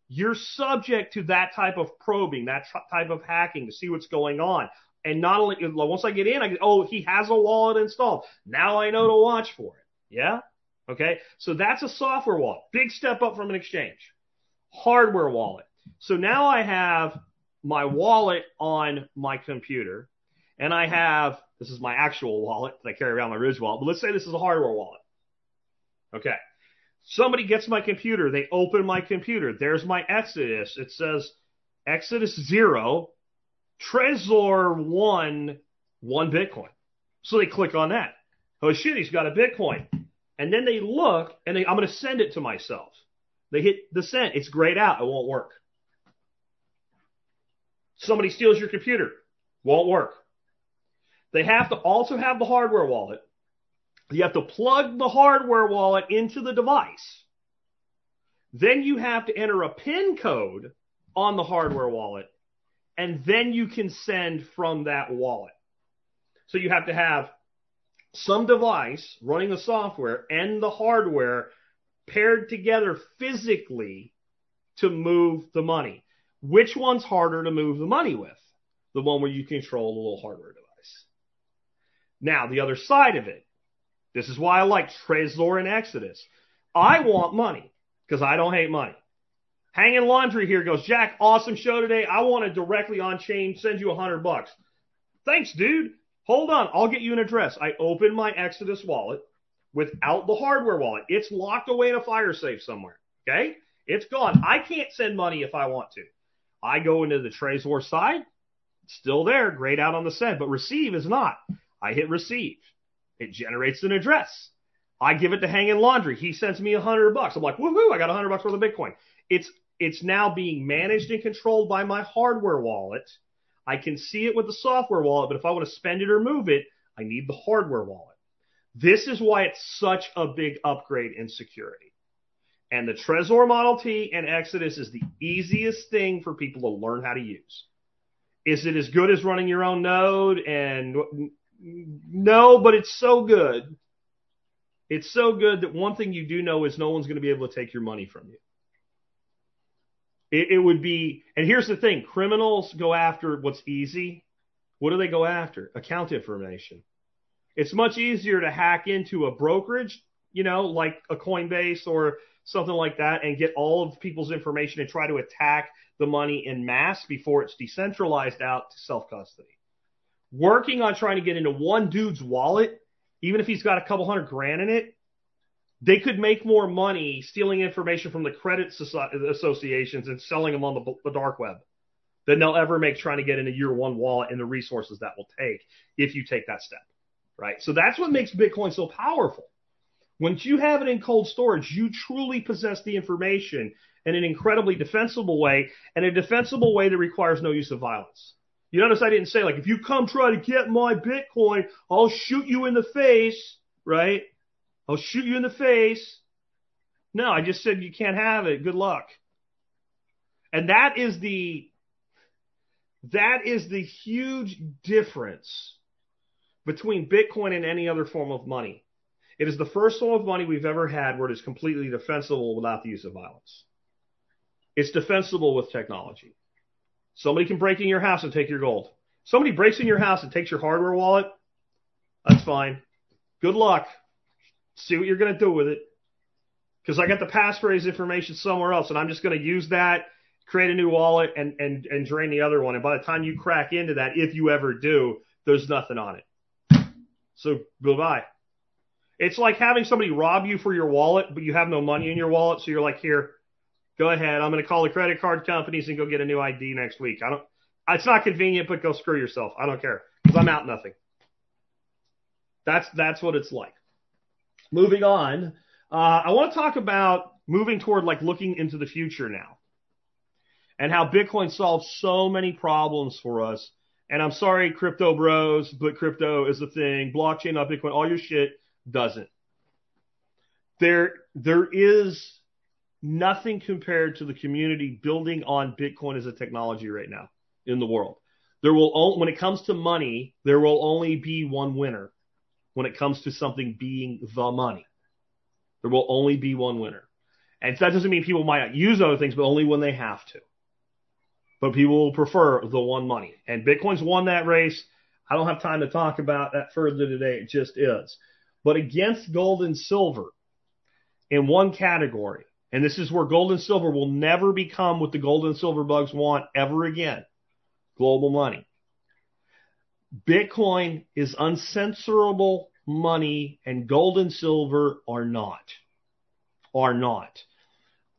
you're subject to that type of probing, that type of hacking to see what's going on. And not only, once I get in, I go, oh, he has a wallet installed. Now I know to watch for it. Yeah? Okay. So that's a software wallet. Big step up from an exchange. Hardware wallet. So now I have my wallet on my computer and I have, this is my actual wallet that I carry around my Ridge wallet, but let's say this is a hardware wallet. Okay. Somebody gets my computer. They open my computer. There's my Exodus. It says Exodus zero, Trezor one, one Bitcoin. So they click on that. Oh shit, he's got a Bitcoin. And then they look and they, I'm going to send it to myself. They hit the send. It's grayed out. It won't work. Somebody steals your computer. Won't work. They have to also have the hardware wallet. You have to plug the hardware wallet into the device. Then you have to enter a PIN code on the hardware wallet. And then you can send from that wallet. So you have to have some device running the software and the hardware paired together physically to move the money. Which one's harder to move the money with? The one where you control the little hardware device. Now, the other side of it, this is why I like Trezor and Exodus. I want money because I don't hate money. Hanging Laundry here goes, Jack, awesome show today. I want to directly on chain send you a hundred bucks. Thanks, dude. Hold on, I'll get you an address. I open my Exodus wallet without the hardware wallet. It's locked away in a fire safe somewhere. Okay? It's gone. I can't send money if I want to. I go into the Trezor side, still there, grayed out on the send, but receive is not. I hit receive. It generates an address. I give it to Hanging Laundry. He sends me a hundred bucks. I'm like, woohoo! I got a hundred bucks worth of Bitcoin. It's it's now being managed and controlled by my hardware wallet. I can see it with the software wallet, but if I want to spend it or move it, I need the hardware wallet. This is why it's such a big upgrade in security. And the Trezor Model T and Exodus is the easiest thing for people to learn how to use. Is it as good as running your own node? And no, but it's so good. It's so good that one thing you do know is no one's going to be able to take your money from you. It, it would be, and here's the thing criminals go after what's easy. What do they go after? Account information. It's much easier to hack into a brokerage, you know, like a Coinbase or something like that, and get all of people's information and try to attack the money in mass before it's decentralized out to self custody. Working on trying to get into one dude's wallet, even if he's got a couple hundred grand in it, they could make more money stealing information from the credit associations and selling them on the, the dark web than they'll ever make trying to get into year one wallet and the resources that will take if you take that step. Right. So that's what makes Bitcoin so powerful. Once you have it in cold storage, you truly possess the information in an incredibly defensible way and a defensible way that requires no use of violence. You notice I didn't say like, if you come try to get my Bitcoin, I'll shoot you in the face, right? I'll shoot you in the face. No, I just said you can't have it. Good luck. And that is the, that is the huge difference between Bitcoin and any other form of money. It is the first form of money we've ever had where it is completely defensible without the use of violence. It's defensible with technology. Somebody can break in your house and take your gold. Somebody breaks in your house and takes your hardware wallet. That's fine. Good luck. See what you're going to do with it. Because I got the passphrase information somewhere else, and I'm just going to use that, create a new wallet, and, and, and drain the other one. And by the time you crack into that, if you ever do, there's nothing on it. So goodbye. It's like having somebody rob you for your wallet, but you have no money in your wallet. So you're like, here, go ahead. I'm going to call the credit card companies and go get a new ID next week. I don't, it's not convenient, but go screw yourself. I don't care because I'm out nothing. That's, that's what it's like. Moving on. Uh, I want to talk about moving toward like looking into the future now and how Bitcoin solves so many problems for us. And I'm sorry, crypto bros, but crypto is the thing. Blockchain, not Bitcoin, all your shit doesn't. There, there is nothing compared to the community building on Bitcoin as a technology right now in the world. There will, when it comes to money, there will only be one winner when it comes to something being the money. There will only be one winner. And that doesn't mean people might not use other things, but only when they have to. But people will prefer the one money. And Bitcoin's won that race. I don't have time to talk about that further today. It just is. But against gold and silver in one category, and this is where gold and silver will never become what the gold and silver bugs want ever again global money. Bitcoin is uncensorable money, and gold and silver are not. Are not.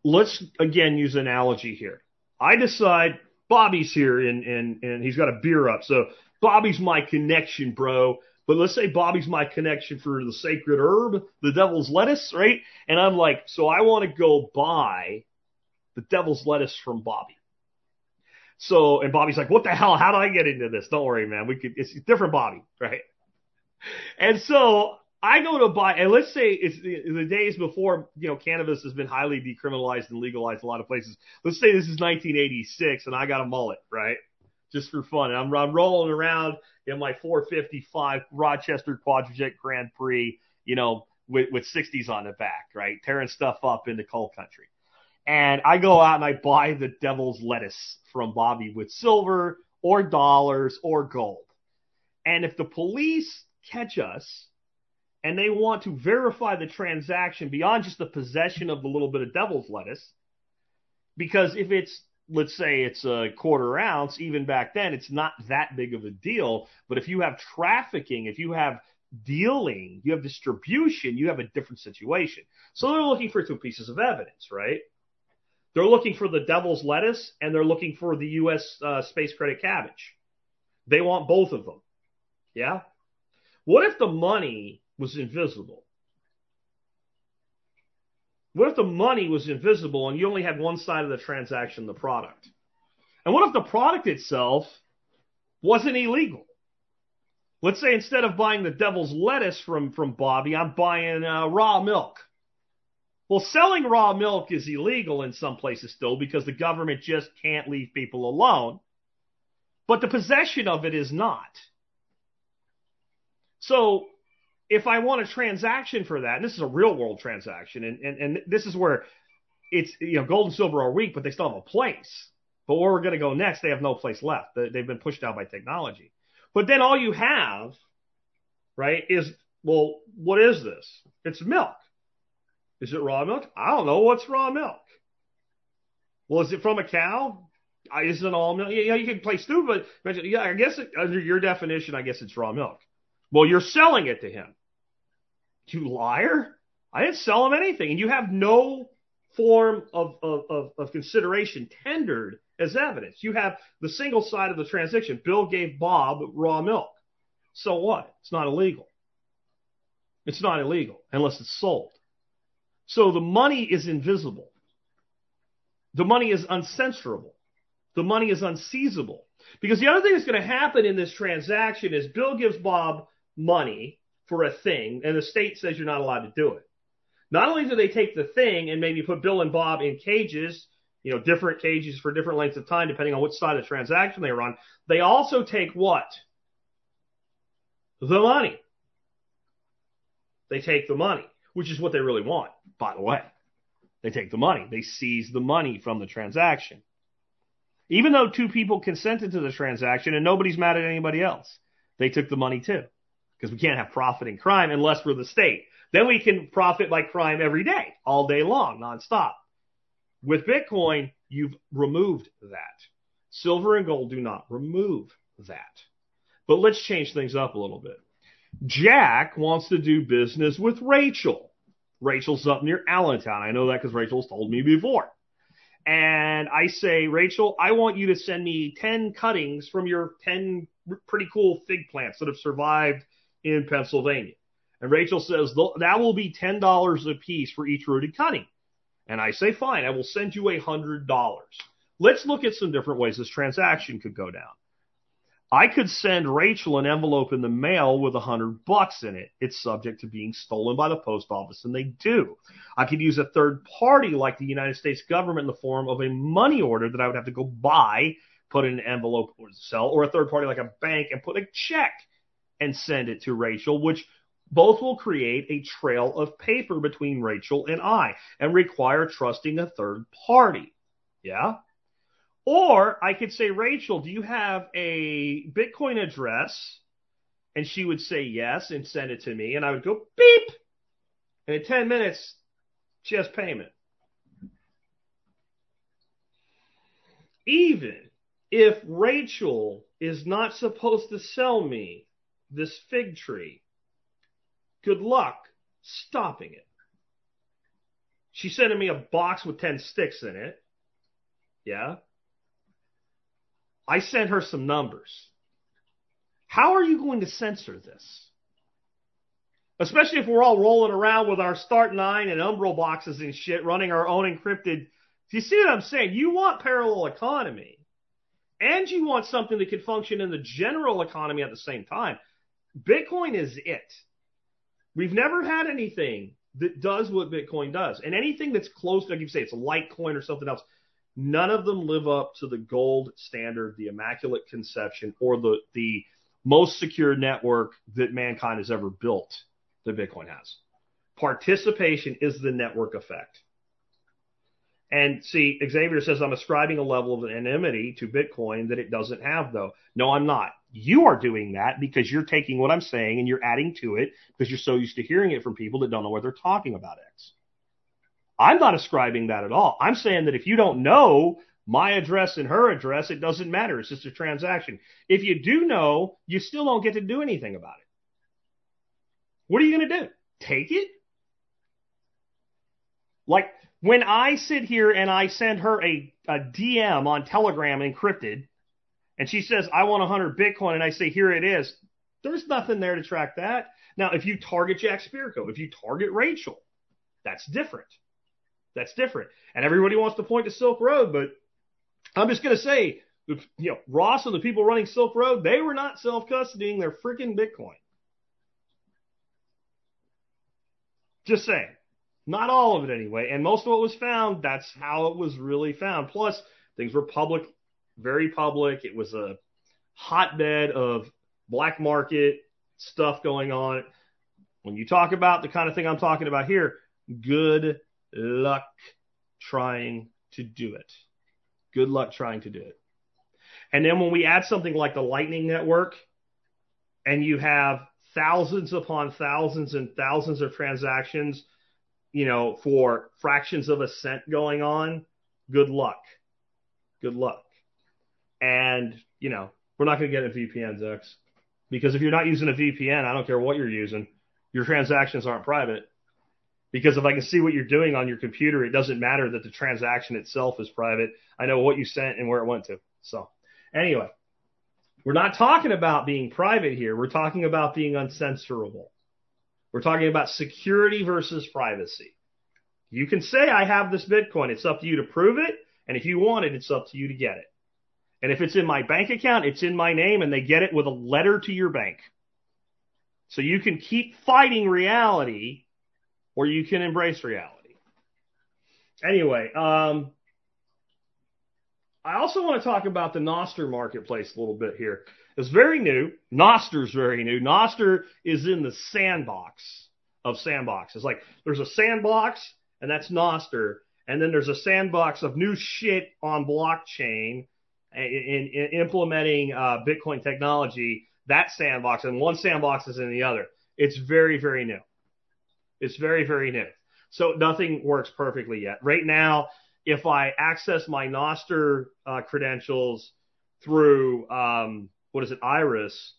Let's again use an analogy here. I decide Bobby's here and, and, and he's got a beer up. So Bobby's my connection, bro. But let's say Bobby's my connection for the sacred herb, the devil's lettuce, right? And I'm like, so I want to go buy the devil's lettuce from Bobby. So, and Bobby's like, what the hell? How do I get into this? Don't worry, man. We could, it's different Bobby, right? And so I go to buy, and let's say it's the, the days before, you know, cannabis has been highly decriminalized and legalized a lot of places. Let's say this is 1986 and I got a mullet, right? Just for fun. And I'm, I'm rolling around in my 455 Rochester Quadrijet Grand Prix, you know, with, with 60s on the back, right? Tearing stuff up in the coal country. And I go out and I buy the devil's lettuce from Bobby with silver or dollars or gold. And if the police catch us and they want to verify the transaction beyond just the possession of the little bit of devil's lettuce, because if it's let's say it's a quarter ounce, even back then, it's not that big of a deal. But if you have trafficking, if you have dealing, you have distribution, you have a different situation. So they're looking for two pieces of evidence, right? They're looking for the devil's lettuce and they're looking for the U.S. Uh, space credit cabbage. They want both of them. Yeah. What if the money was invisible? What if the money was invisible and you only had one side of the transaction, the product? And what if the product itself wasn't illegal? Let's say instead of buying the devil's lettuce from, from Bobby, I'm buying uh, raw milk. Well, selling raw milk is illegal in some places still because the government just can't leave people alone. But the possession of it is not. So if I want a transaction for that, and this is a real world transaction, and, and, and this is where it's, you know, gold and silver are weak, but they still have a place. But where we're going to go next, they have no place left. They've been pushed out by technology. But then all you have, right, is, well, what is this? It's milk. Is it raw milk? I don't know. What's raw milk? Well, is it from a cow? Isn't all milk? Yeah, you can play stupid. But yeah, I guess it, under your definition, I guess it's raw milk. Well, you're selling it to him. You liar. I didn't sell him anything. And you have no form of, of, of, of consideration tendered as evidence. You have the single side of the transaction. Bill gave Bob raw milk. So what? It's not illegal. It's not illegal unless it's sold. So the money is invisible. The money is uncensorable. The money is unseizable. Because the other thing that's going to happen in this transaction is Bill gives Bob money for a thing, and the state says you're not allowed to do it. Not only do they take the thing and maybe put Bill and Bob in cages, you know, different cages for different lengths of time, depending on which side of the transaction they were on, they also take what? The money. They take the money, which is what they really want, by the way. They take the money. They seize the money from the transaction. Even though two people consented to the transaction and nobody's mad at anybody else, they took the money too because we can't have profit in crime unless we're the state. Then we can profit by crime every day, all day long, nonstop. With Bitcoin, you've removed that. Silver and gold do not remove that. But let's change things up a little bit. Jack wants to do business with Rachel. Rachel's up near Allentown. I know that because Rachel's told me before. And I say, Rachel, I want you to send me 10 cuttings from your 10 pretty cool fig plants that have survived in Pennsylvania. And Rachel says, that will be $10 a piece for each rooted cutting. And I say, fine, I will send you a hundred dollars. Let's look at some different ways this transaction could go down. I could send Rachel an envelope in the mail with a hundred bucks in it. It's subject to being stolen by the post office, and they do. I could use a third party like the United States government in the form of a money order that I would have to go buy, put in an envelope or sell, or a third party like a bank and put a check and send it to Rachel, which both will create a trail of paper between Rachel and I and require trusting a third party. Yeah? Or I could say, Rachel, do you have a Bitcoin address? And she would say yes and send it to me. And I would go beep. And in 10 minutes, she has payment. Even if Rachel is not supposed to sell me this fig tree. Good luck stopping it. She's sending me a box with 10 sticks in it. Yeah. I sent her some numbers. How are you going to censor this? Especially if we're all rolling around with our Start 9 and Umbrel boxes and shit, running our own encrypted. Do you see what I'm saying? You want parallel economy, and you want something that can function in the general economy at the same time. Bitcoin is it. We've never had anything that does what Bitcoin does. And anything that's close, like you say, it's Litecoin or something else, none of them live up to the gold standard, the Immaculate Conception, or the, the most secure network that mankind has ever built that Bitcoin has. Participation is the network effect. And see, Xavier says, I'm ascribing a level of anonymity to Bitcoin that it doesn't have, though. No, I'm not. You are doing that because you're taking what I'm saying and you're adding to it because you're so used to hearing it from people that don't know what they're talking about X. I'm not ascribing that at all. I'm saying that if you don't know my address and her address, it doesn't matter. It's just a transaction. If you do know, you still don't get to do anything about it. What are you going to do? Take it? Like when I sit here and I send her a, a DM on Telegram encrypted and she says, I want 100 Bitcoin, and I say, here it is. There's nothing there to track that. Now, if you target Jack Spirko, if you target Rachel, that's different. That's different. And everybody wants to point to Silk Road, but I'm just going to say, you know, Ross and the people running Silk Road, they were not self custodying their freaking Bitcoin. Just saying. Not all of it anyway. And most of what was found, that's how it was really found. Plus, things were public, very public. It was a hotbed of black market stuff going on. When you talk about the kind of thing I'm talking about here, good luck trying to do it. Good luck trying to do it. And then when we add something like the Lightning Network, and you have thousands upon thousands and thousands of transactions, you know, for fractions of a cent going on, good luck. Good luck. And, you know, we're not going to get a VPN, Zex. Because if you're not using a VPN, I don't care what you're using, your transactions aren't private. Because if I can see what you're doing on your computer, it doesn't matter that the transaction itself is private. I know what you sent and where it went to. So, anyway, we're not talking about being private here. We're talking about being uncensorable. We're talking about security versus privacy. You can say, I have this Bitcoin. It's up to you to prove it. And if you want it, it's up to you to get it. And if it's in my bank account, it's in my name and they get it with a letter to your bank. So you can keep fighting reality or you can embrace reality. Anyway, um, I also want to talk about the Nostr marketplace a little bit here. It's very new. Nostr's very new. Nostr is in the sandbox of sandboxes. Like there's a sandbox and that's Nostr. And then there's a sandbox of new shit on blockchain in, in implementing uh, Bitcoin technology, that sandbox, and one sandbox is in the other. It's very, very new. It's very, very new. So nothing works perfectly yet. Right now, if I access my Nostr uh, credentials through um, what is it, Iris,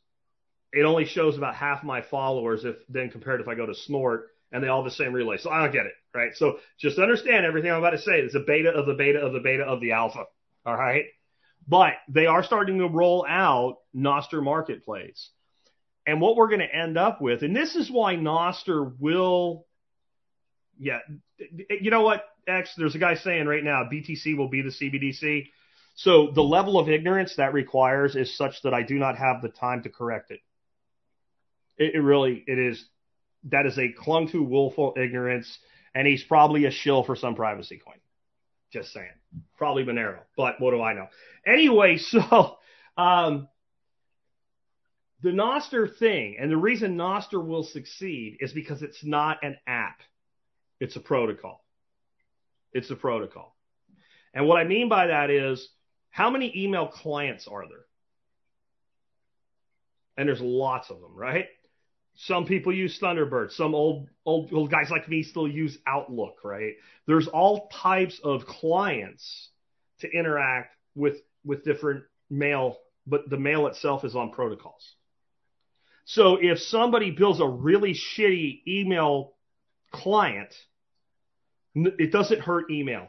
it only shows about half my followers if then compared if I go to Snort and they all have the same relay. So I don't get it, right? So just understand everything I'm about to say. It's a beta of the beta of the beta of the alpha. All right. But they are starting to roll out Nostr Marketplace. And what we're going to end up with, and this is why Nostr will, yeah, you know what, X, there's a guy saying right now BTC will be the CBDC. So the level of ignorance that requires is such that I do not have the time to correct it. It, it really, it is, that is a clung to willful ignorance, and he's probably a shill for some privacy coin. Just saying. Probably Monero, but what do I know? Anyway, so um, the Nostr thing, and the reason Nostr will succeed is because it's not an app. It's a protocol. It's a protocol. And what I mean by that is how many email clients are there? And there's lots of them, right? Some people use Thunderbird. Some old, old, old guys like me still use Outlook, right? There's all types of clients to interact with, with different mail, but the mail itself is on protocols. So if somebody builds a really shitty email client, it doesn't hurt email.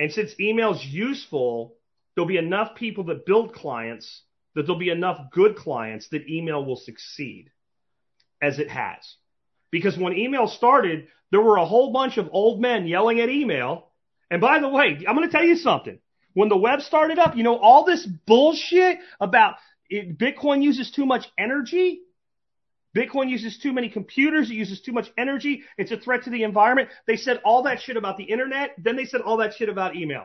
And since email is useful, there'll be enough people that build clients that there'll be enough good clients that email will succeed as it has. Because when email started, there were a whole bunch of old men yelling at email. And by the way, I'm going to tell you something. When the web started up, you know, all this bullshit about it, Bitcoin uses too much energy. Bitcoin uses too many computers. It uses too much energy. It's a threat to the environment. They said all that shit about the internet. Then they said all that shit about email.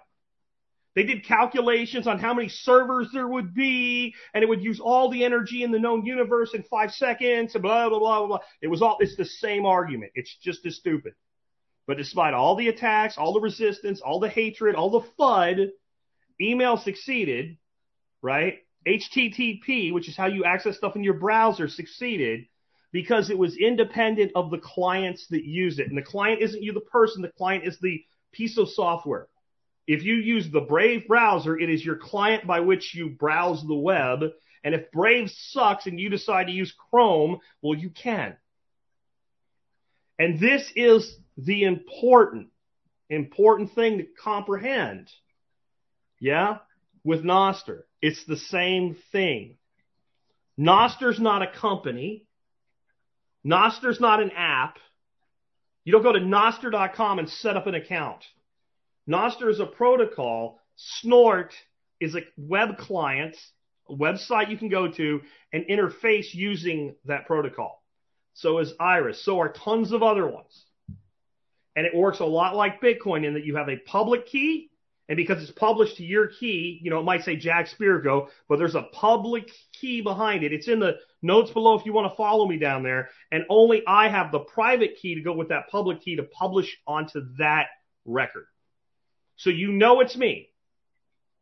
They did calculations on how many servers there would be, and it would use all the energy in the known universe in five seconds, and blah, blah, blah, blah, blah. It was all, it's the same argument. It's just as stupid. But despite all the attacks, all the resistance, all the hatred, all the FUD, email succeeded, right? HTTP, which is how you access stuff in your browser, succeeded because it was independent of the clients that use it. And the client isn't you, the person, the client is the piece of software. If you use the Brave browser, it is your client by which you browse the web. And if Brave sucks and you decide to use Chrome, well, you can. And this is the important, important thing to comprehend. Yeah? With Nostr, it's the same thing. Nostr's not a company. Nostr's not an app. You don't go to Nostr.com and set up an account. Nostr is a protocol. Snort is a web client, a website you can go to and interface using that protocol. So is Iris. So are tons of other ones. And it works a lot like Bitcoin in that you have a public key and because it's published to your key, you know, it might say Jack Spirko, but there's a public key behind it. It's in the notes below if you want to follow me down there. And only I have the private key to go with that public key to publish onto that record. So you know it's me.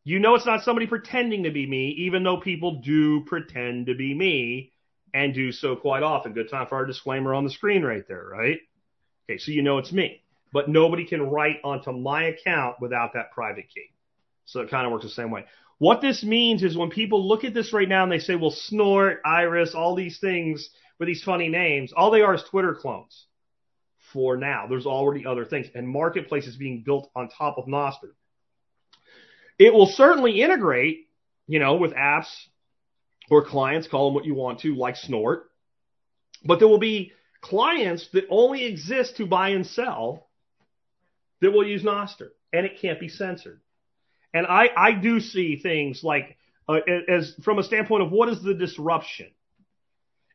You know it's not somebody pretending to be me, even though people do pretend to be me and do so quite often. Good time for our disclaimer on the screen right there, right? Okay, so you know it's me but nobody can write onto my account without that private key. So it kind of works the same way. What this means is when people look at this right now and they say, well, Snort, Iris, all these things with these funny names, all they are is Twitter clones. For now, there's already other things, and Marketplace is being built on top of Nostr. It will certainly integrate, you know, with apps or clients, call them what you want to, like Snort, but there will be clients that only exist to buy and sell that will use Nostr, and it can't be censored. And I, I do see things like uh, as from a standpoint of what is the disruption.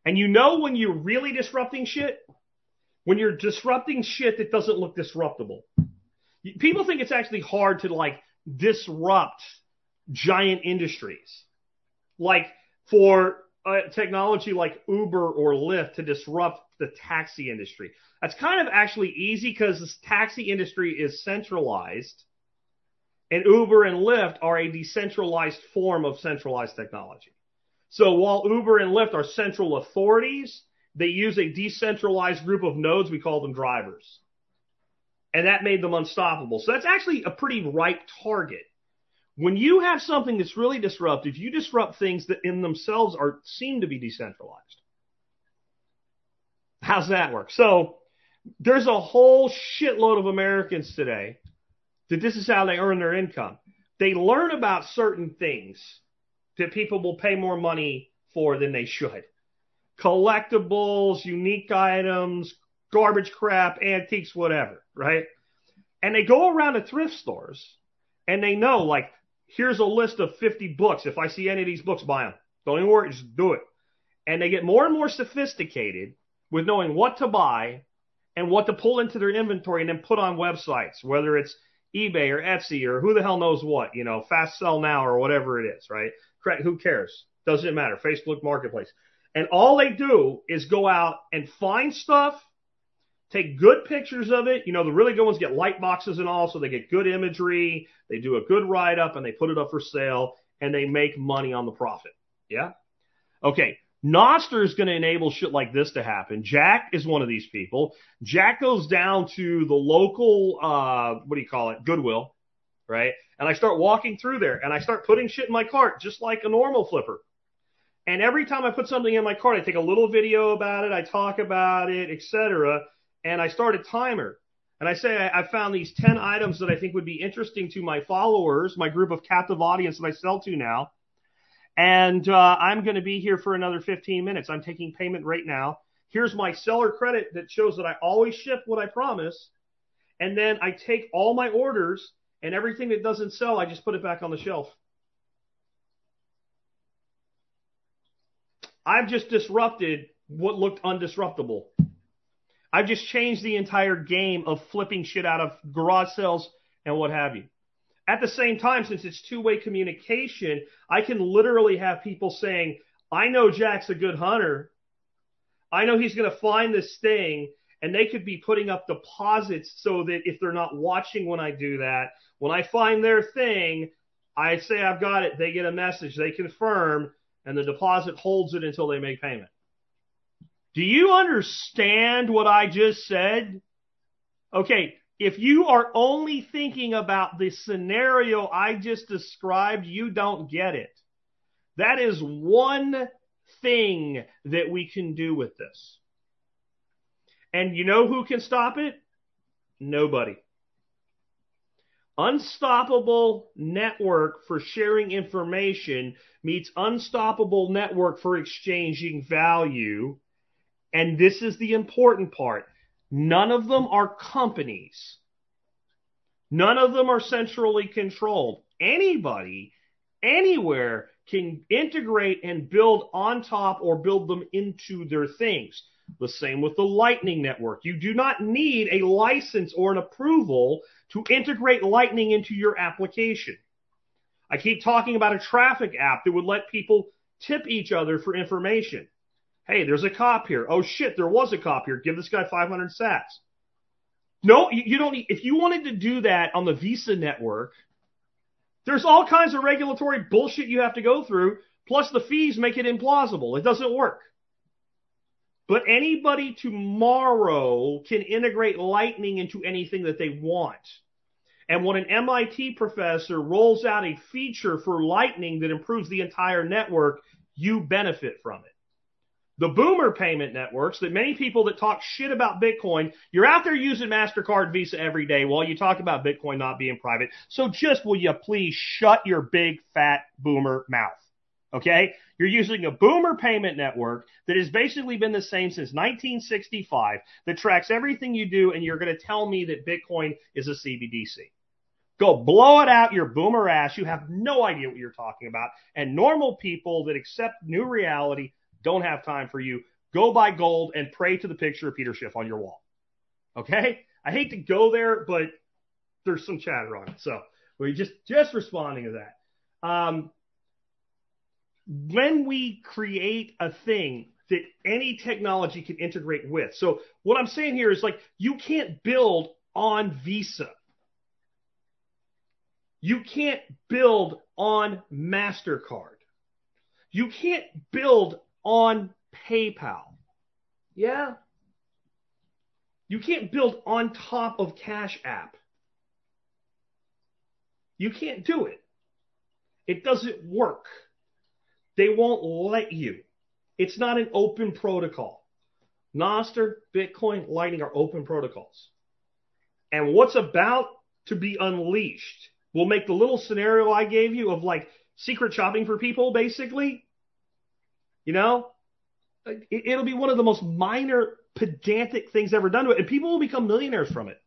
And you know when you're really disrupting shit, when you're disrupting shit that doesn't look disruptable. People think it's actually hard to like disrupt giant industries. Like for a technology like Uber or Lyft to disrupt the taxi industry. That's kind of actually easy because this taxi industry is centralized and Uber and Lyft are a decentralized form of centralized technology. So while Uber and Lyft are central authorities, they use a decentralized group of nodes. We call them drivers. And that made them unstoppable. So that's actually a pretty ripe target. When you have something that's really disruptive, you disrupt things that in themselves are seem to be decentralized. How's that work? So there's a whole shitload of Americans today that this is how they earn their income. They learn about certain things that people will pay more money for than they should. Collectibles, unique items, garbage crap, antiques, whatever, right? And they go around to thrift stores and they know, like, here's a list of 50 books. If I see any of these books, buy them. Don't even worry, just do it. And they get more and more sophisticated with knowing what to buy and what to pull into their inventory and then put on websites, whether it's eBay or Etsy or who the hell knows what, you know, fast sell now or whatever it is, right? Who cares? Doesn't matter. Facebook Marketplace. And all they do is go out and find stuff, take good pictures of it. You know, the really good ones get light boxes and all, so they get good imagery. They do a good write up and they put it up for sale and they make money on the profit. Yeah. Okay. Nostr is going to enable shit like this to happen. Jack is one of these people. Jack goes down to the local, uh, what do you call it? Goodwill, right? And I start walking through there and I start putting shit in my cart just like a normal flipper. And every time I put something in my cart, I take a little video about it, I talk about it, etc. And I start a timer. And I say I, I found these 10 items that I think would be interesting to my followers, my group of captive audience that I sell to now and uh, I'm going to be here for another 15 minutes. I'm taking payment right now. Here's my seller credit that shows that I always ship what I promise. And then I take all my orders and everything that doesn't sell, I just put it back on the shelf. I've just disrupted what looked undisruptible. I've just changed the entire game of flipping shit out of garage sales and what have you. At the same time, since it's two way communication, I can literally have people saying, I know Jack's a good hunter. I know he's going to find this thing. And they could be putting up deposits so that if they're not watching when I do that, when I find their thing, I say I've got it. They get a message, they confirm, and the deposit holds it until they make payment. Do you understand what I just said? Okay, if you are only thinking about the scenario I just described, you don't get it. That is one thing that we can do with this. And you know who can stop it? Nobody. Unstoppable network for sharing information meets unstoppable network for exchanging value. And this is the important part. None of them are companies. None of them are centrally controlled. Anybody, anywhere can integrate and build on top or build them into their things. The same with the Lightning Network. You do not need a license or an approval to integrate Lightning into your application. I keep talking about a traffic app that would let people tip each other for information. Hey, there's a cop here. Oh shit, there was a cop here. Give this guy 500 sats. No, you don't need, if you wanted to do that on the Visa network, there's all kinds of regulatory bullshit you have to go through, plus the fees make it implausible. It doesn't work. But anybody tomorrow can integrate Lightning into anything that they want. And when an MIT professor rolls out a feature for Lightning that improves the entire network, you benefit from it. The boomer payment networks that many people that talk shit about Bitcoin, you're out there using MasterCard Visa every day while you talk about Bitcoin not being private. So just will you please shut your big fat boomer mouth? Okay? You're using a boomer payment network that has basically been the same since 1965 that tracks everything you do and you're going to tell me that Bitcoin is a CBDC. Go blow it out your boomer ass. You have no idea what you're talking about. And normal people that accept new reality don't have time for you. Go buy gold and pray to the picture of Peter Schiff on your wall. Okay? I hate to go there, but there's some chatter on it. So we're just just responding to that. Um, when we create a thing that any technology can integrate with. So what I'm saying here is like you can't build on Visa. You can't build on MasterCard. You can't build on PayPal. Yeah. You can't build on top of Cash App. You can't do it. It doesn't work. They won't let you. It's not an open protocol. Nostr, Bitcoin, Lightning are open protocols. And what's about to be unleashed will make the little scenario I gave you of like secret shopping for people, basically. You know, it, will be one of the most minor, pedantic things ever done to it, and people will become millionaires from it.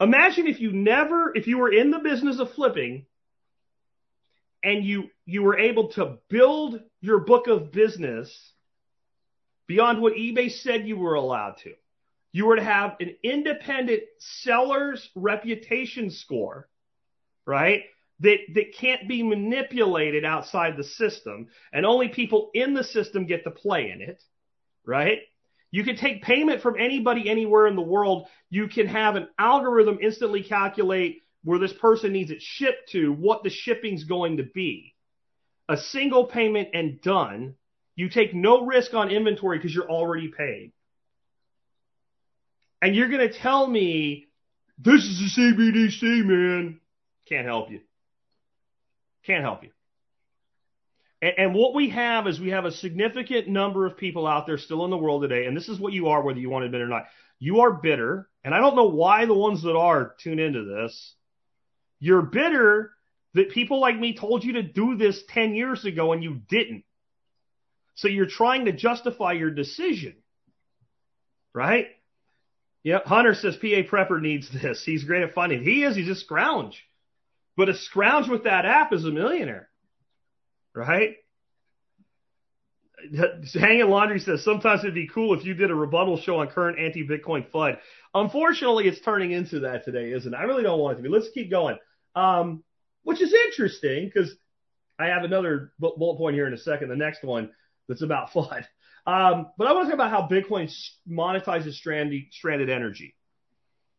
Imagine if you never, if you were in the business of flipping and you you were able to build your book of business beyond what eBay said you were allowed to. You were to have an independent seller's reputation score, right? That, that can't be manipulated outside the system and only people in the system get to play in it, right? You can take payment from anybody anywhere in the world. You can have an algorithm instantly calculate where this person needs it shipped to, what the shipping's going to be. A single payment and done. You take no risk on inventory because you're already paid. And you're going to tell me, this is a CBDC, man. Can't help you. Can't help you. And, and what we have is we have a significant number of people out there still in the world today, and this is what you are, whether you want to admit it or not. You are bitter, and I don't know why the ones that are tune into this. You're bitter that people like me told you to do this 10 years ago and you didn't. So you're trying to justify your decision. Right? Yep. Hunter says PA Prepper needs this. He's great at finding. He is. He's a scrounge. But a scrounge with that app is a millionaire. Right? Hanging Laundry says sometimes it'd be cool if you did a rebuttal show on current anti-Bitcoin FUD. Unfortunately, it's turning into that today, isn't it? I really don't want it to be. Let's keep going. Um, which is interesting because I have another bullet point here in a second. The next one that's about FUD. Um, but I want to talk about how Bitcoin monetizes stranded, stranded energy.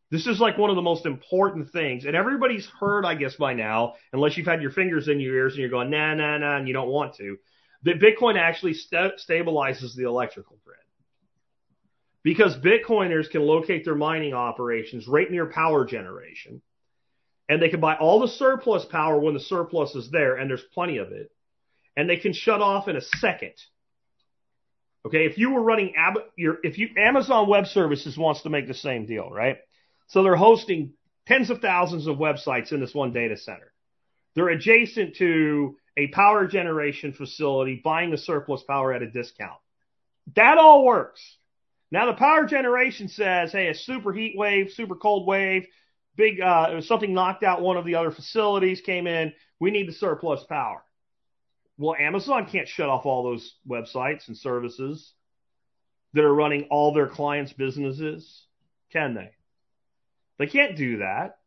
This is like one of the most important things, and everybody's heard, I guess, by now, unless you've had your fingers in your ears and you're going, nah, nah, nah, and you don't want to, that Bitcoin actually st- stabilizes the electrical grid. Because Bitcoiners can locate their mining operations right near power generation and they can buy all the surplus power when the surplus is there, and there's plenty of it, and they can shut off in a second. Okay, if you were running Ab- your, if you Amazon Web Services wants to make the same deal, right? So they're hosting tens of thousands of websites in this one data center. They're adjacent to a power generation facility buying the surplus power at a discount. That all works. Now the power generation says, hey, a super heat wave, super cold wave, big, uh, something knocked out one of the other facilities came in. We need the surplus power. Well, Amazon can't shut off all those websites and services that are running all their clients' businesses, can they? They can't do that.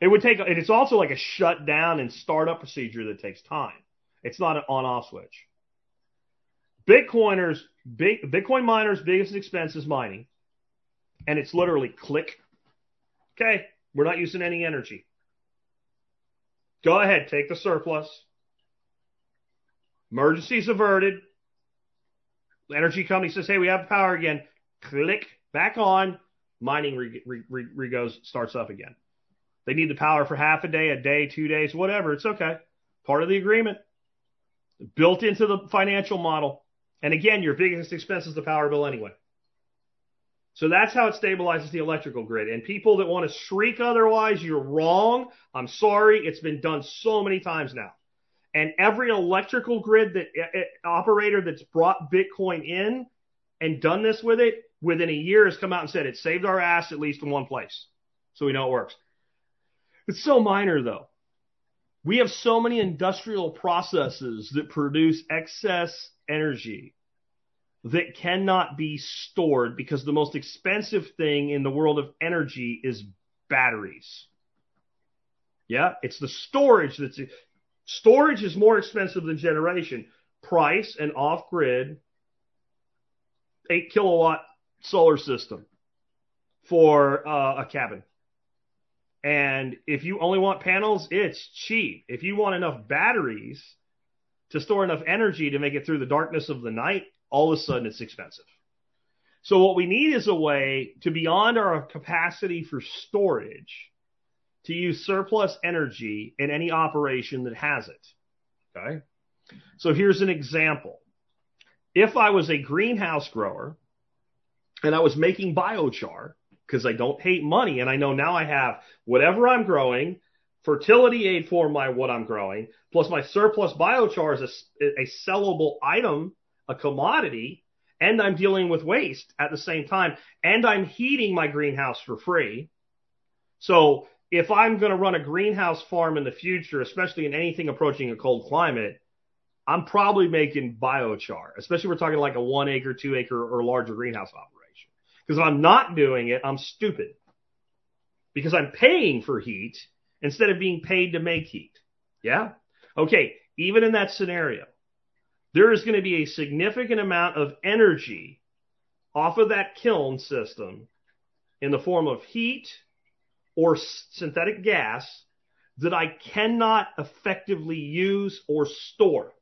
It would take, and it's also like a shutdown and startup procedure that takes time. It's not an on-off switch. Bitcoiners, big, Bitcoin miners' biggest expense is mining. And it's literally click. Okay, we're not using any energy. Go ahead, take the surplus. Emergency's averted. Energy company says, hey, we have power again. Click, back on. Mining re, re, re, starts up again. They need the power for half a day, a day, two days, whatever. It's okay. Part of the agreement. Built into the financial model. And again, your biggest expense is the power bill anyway. So that's how it stabilizes the electrical grid. And people that want to shriek otherwise, you're wrong. I'm sorry. It's been done so many times now. And every electrical grid that uh, operator that's brought Bitcoin in and done this with it within a year has come out and said it saved our ass at least in one place. So we know it works. It's so minor though. We have so many industrial processes that produce excess energy that cannot be stored because the most expensive thing in the world of energy is batteries. Yeah, it's the storage that's storage is more expensive than generation. Price and off grid, eight kilowatt solar system for uh, a cabin. And if you only want panels, it's cheap. If you want enough batteries to store enough energy to make it through the darkness of the night, all of a sudden it's expensive. So what we need is a way to beyond our capacity for storage to use surplus energy in any operation that has it. Okay. So here's an example. If I was a greenhouse grower and I was making biochar, because I don't hate money and I know now I have whatever I'm growing, fertility aid for my what I'm growing, plus my surplus biochar is a, a sellable item, a commodity, and I'm dealing with waste at the same time, and I'm heating my greenhouse for free. So if I'm going to run a greenhouse farm in the future, especially in anything approaching a cold climate, I'm probably making biochar, especially we're talking like a one acre, two acre, or larger greenhouse operation. Because if I'm not doing it, I'm stupid. Because I'm paying for heat instead of being paid to make heat. Yeah? Okay, even in that scenario, there is going to be a significant amount of energy off of that kiln system in the form of heat or synthetic gas that I cannot effectively use or store.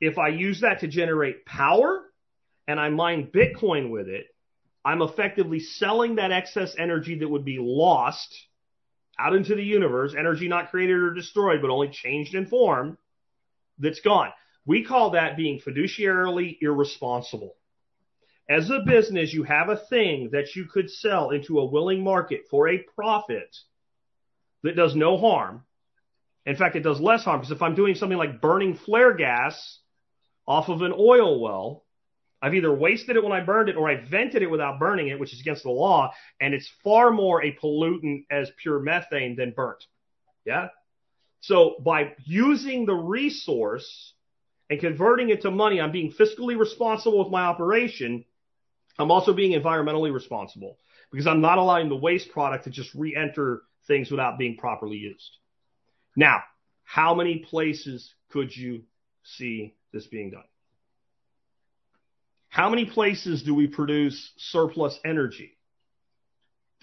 If I use that to generate power and I mine Bitcoin with it, I'm effectively selling that excess energy that would be lost out into the universe, energy not created or destroyed, but only changed in form, that's gone. We call that being fiduciarily irresponsible. As a business, you have a thing that you could sell into a willing market for a profit that does no harm. In fact, it does less harm because if I'm doing something like burning flare gas off of an oil well, I've either wasted it when I burned it or I vented it without burning it, which is against the law, and it's far more a pollutant as pure methane than burnt. Yeah? So by using the resource and converting it to money, I'm being fiscally responsible with my operation. I'm also being environmentally responsible because I'm not allowing the waste product to just re-enter things without being properly used. Now, how many places could you see this being done? How many places do we produce surplus energy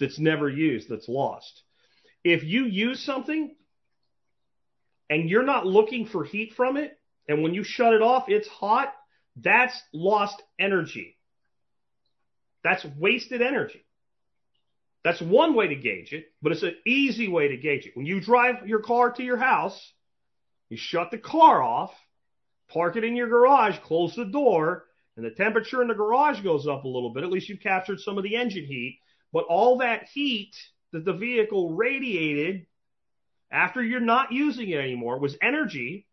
that's never used, that's lost? If you use something and you're not looking for heat from it, and when you shut it off, it's hot, that's lost energy. That's wasted energy. That's one way to gauge it, but it's an easy way to gauge it. When you drive your car to your house, you shut the car off, park it in your garage, close the door, and the temperature in the garage goes up a little bit, at least you've captured some of the engine heat. But all that heat that the vehicle radiated after you're not using it anymore was energy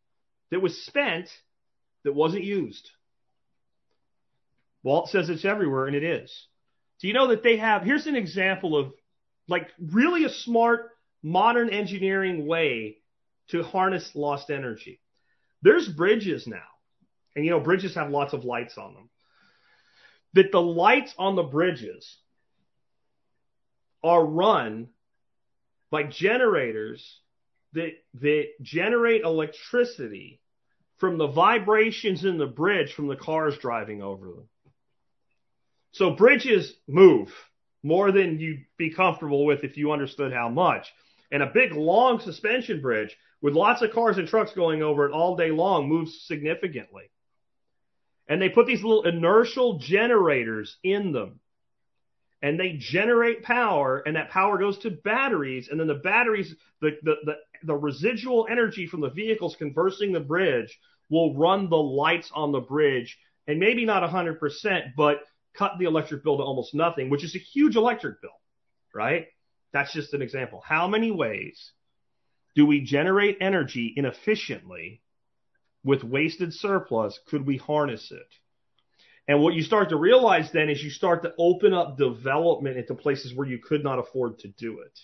that was spent that wasn't used. Walt says it's everywhere, and it is. Do you know that they have? Here's an example of like really a smart modern engineering way to harness lost energy. There's bridges now, and you know, bridges have lots of lights on them. That the lights on the bridges are run by generators that, that generate electricity from the vibrations in the bridge from the cars driving over them. So bridges move more than you'd be comfortable with if you understood how much. And a big long suspension bridge with lots of cars and trucks going over it all day long moves significantly. And they put these little inertial generators in them. And they generate power, and that power goes to batteries, and then the batteries, the, the, the, the residual energy from the vehicles conversing the bridge will run the lights on the bridge, and maybe not 100%, but cut the electric bill to almost nothing, which is a huge electric bill, right? That's just an example. How many ways do we generate energy inefficiently with wasted surplus? Could we harness it? And what you start to realize then is you start to open up development into places where you could not afford to do it.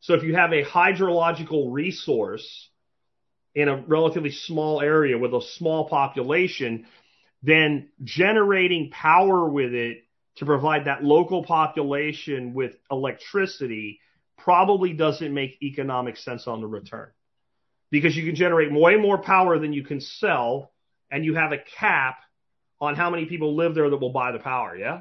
So if you have a hydrological resource in a relatively small area with a small population, then generating power with it to provide that local population with electricity probably doesn't make economic sense on the return because you can generate way more power than you can sell and you have a cap on how many people live there that will buy the power. Yeah.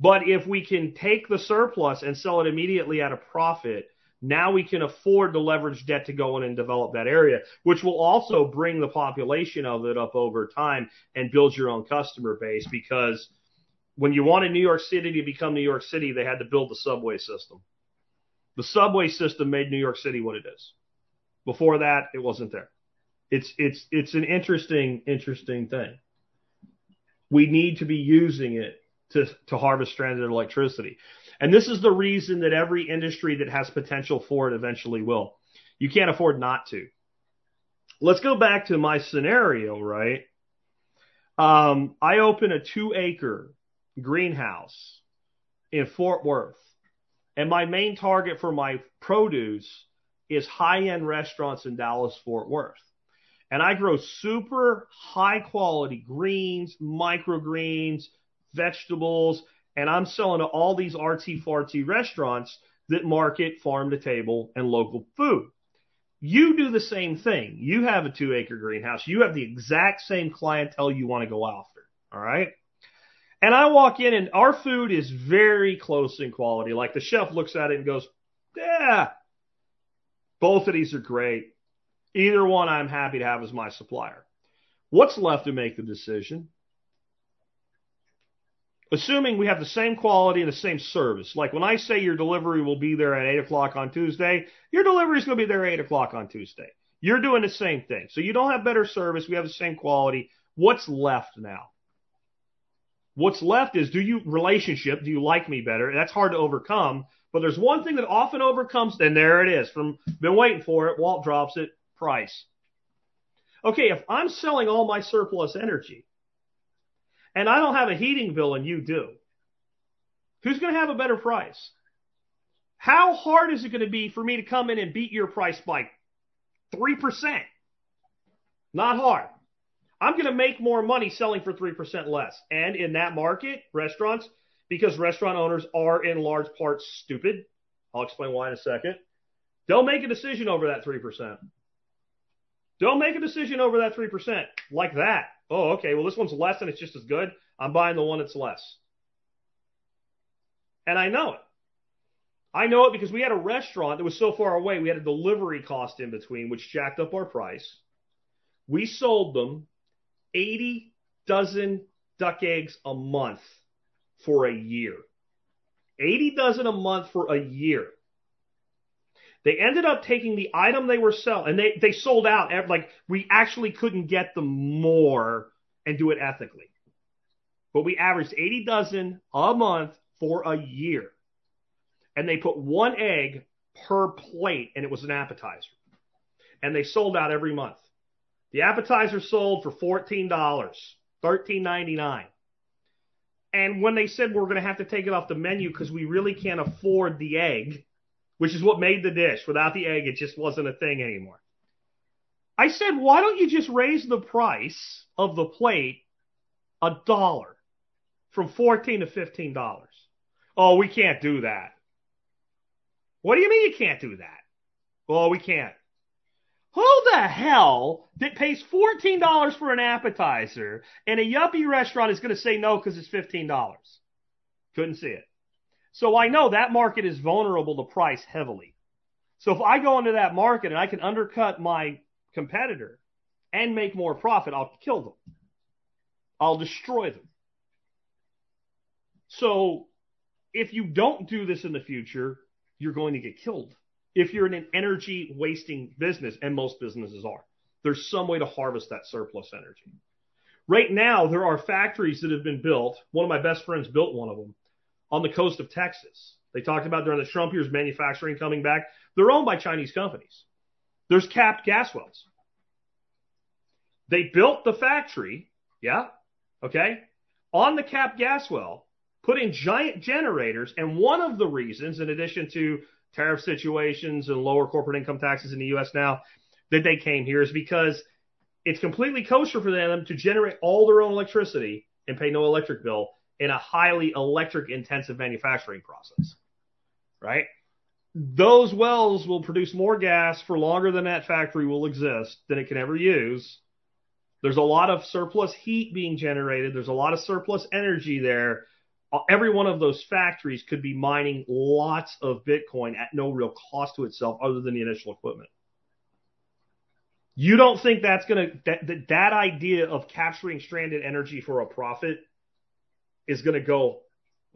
But if we can take the surplus and sell it immediately at a profit, now we can afford to leverage debt to go in and develop that area, which will also bring the population of it up over time and build your own customer base because when you wanted New York City to become New York City, they had to build the subway system. The subway system made New York City what it is. Before that, it wasn't there. It's it's it's an interesting interesting thing. We need to be using it to to harvest stranded electricity. And this is the reason that every industry that has potential for it eventually will. You can't afford not to. Let's go back to my scenario, right? Um, I open a two acre greenhouse in Fort Worth. And my main target for my produce is high end restaurants in Dallas, Fort Worth. And I grow super high quality greens, microgreens, vegetables, and I'm selling to all these RT farty restaurants that market farm to table and local food. You do the same thing. You have a two acre greenhouse. You have the exact same clientele you want to go after. All right. And I walk in and our food is very close in quality. Like the chef looks at it and goes, yeah, both of these are great. Either one I'm happy to have as my supplier. What's left to make the decision? Assuming we have the same quality and the same service. Like when I say your delivery will be there at 8 o'clock on Tuesday, your delivery is going to be there at 8 o'clock on Tuesday. You're doing the same thing. So you don't have better service. We have the same quality. What's left now? What's left is do you relationship? Do you like me better? That's hard to overcome. But there's one thing that often overcomes, and there it is. From been waiting for it. Walt drops it. Price. Okay, if I'm selling all my surplus energy, and I don't have a heating bill and you do, who's going to have a better price? How hard is it going to be for me to come in and beat your price by 3%? Not hard. I'm going to make more money selling for 3% less. And in that market, restaurants, because restaurant owners are in large part stupid, I'll explain why in a second, they'll make a decision over that 3%. Don't make a decision over that 3% like that. Oh, okay. Well, this one's less and it's just as good. I'm buying the one that's less. And I know it. I know it because we had a restaurant that was so far away. We had a delivery cost in between, which jacked up our price. We sold them 80 dozen duck eggs a month for a year. 80 dozen a month for a year. They ended up taking the item they were selling, and they, they sold out. Like, we actually couldn't get them more and do it ethically. But we averaged 80 dozen a month for a year. and they put one egg per plate, and it was an appetizer. And they sold out every month. The appetizer sold for $14, $13.99. And when they said we're going to have to take it off the menu because we really can't afford the egg, which is what made the dish. Without the egg, it just wasn't a thing anymore. I said, why don't you just raise the price of the plate a dollar from 14 to $15? Oh, we can't do that. What do you mean you can't do that? Well, we can't. Who the hell that pays $14 for an appetizer and a yuppie restaurant is going to say no because it's $15? Couldn't see it. So I know that market is vulnerable to price heavily. So if I go into that market and I can undercut my competitor and make more profit, I'll kill them. I'll destroy them. So if you don't do this in the future, you're going to get killed. If you're in an energy wasting business, and most businesses are, there's some way to harvest that surplus energy. Right now, there are factories that have been built. One of my best friends built one of them on the coast of Texas. They talked about during the Trump years manufacturing coming back. They're owned by Chinese companies. There's capped gas wells. They built the factory, yeah, okay, on the capped gas well, put in giant generators, and one of the reasons, in addition to tariff situations and lower corporate income taxes in the U.S. now, that they came here is because it's completely kosher for them to generate all their own electricity and pay no electric bill in a highly electric intensive manufacturing process, right? Those wells will produce more gas for longer than that factory will exist than it can ever use. There's a lot of surplus heat being generated. There's a lot of surplus energy there. Every one of those factories could be mining lots of Bitcoin at no real cost to itself other than the initial equipment. You don't think that's going to, that, that, that idea of capturing stranded energy for a profit is going to go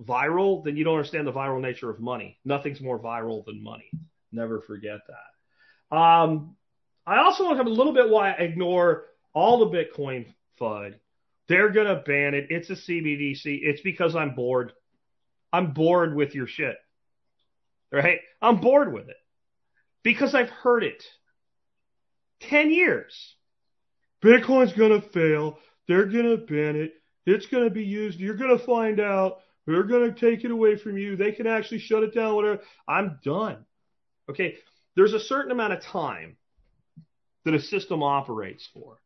viral, then you don't understand the viral nature of money. Nothing's more viral than money. Never forget that. Um, I also want to have a little bit why I ignore all the Bitcoin FUD. They're going to ban it. It's a CBDC. It's because I'm bored. I'm bored with your shit. Right? I'm bored with it because I've heard it 10 years. Bitcoin's going to fail. They're going to ban it. It's going to be used. You're going to find out. They're going to take it away from you. They can actually shut it down, whatever. I'm done. Okay. There's a certain amount of time that a system operates for.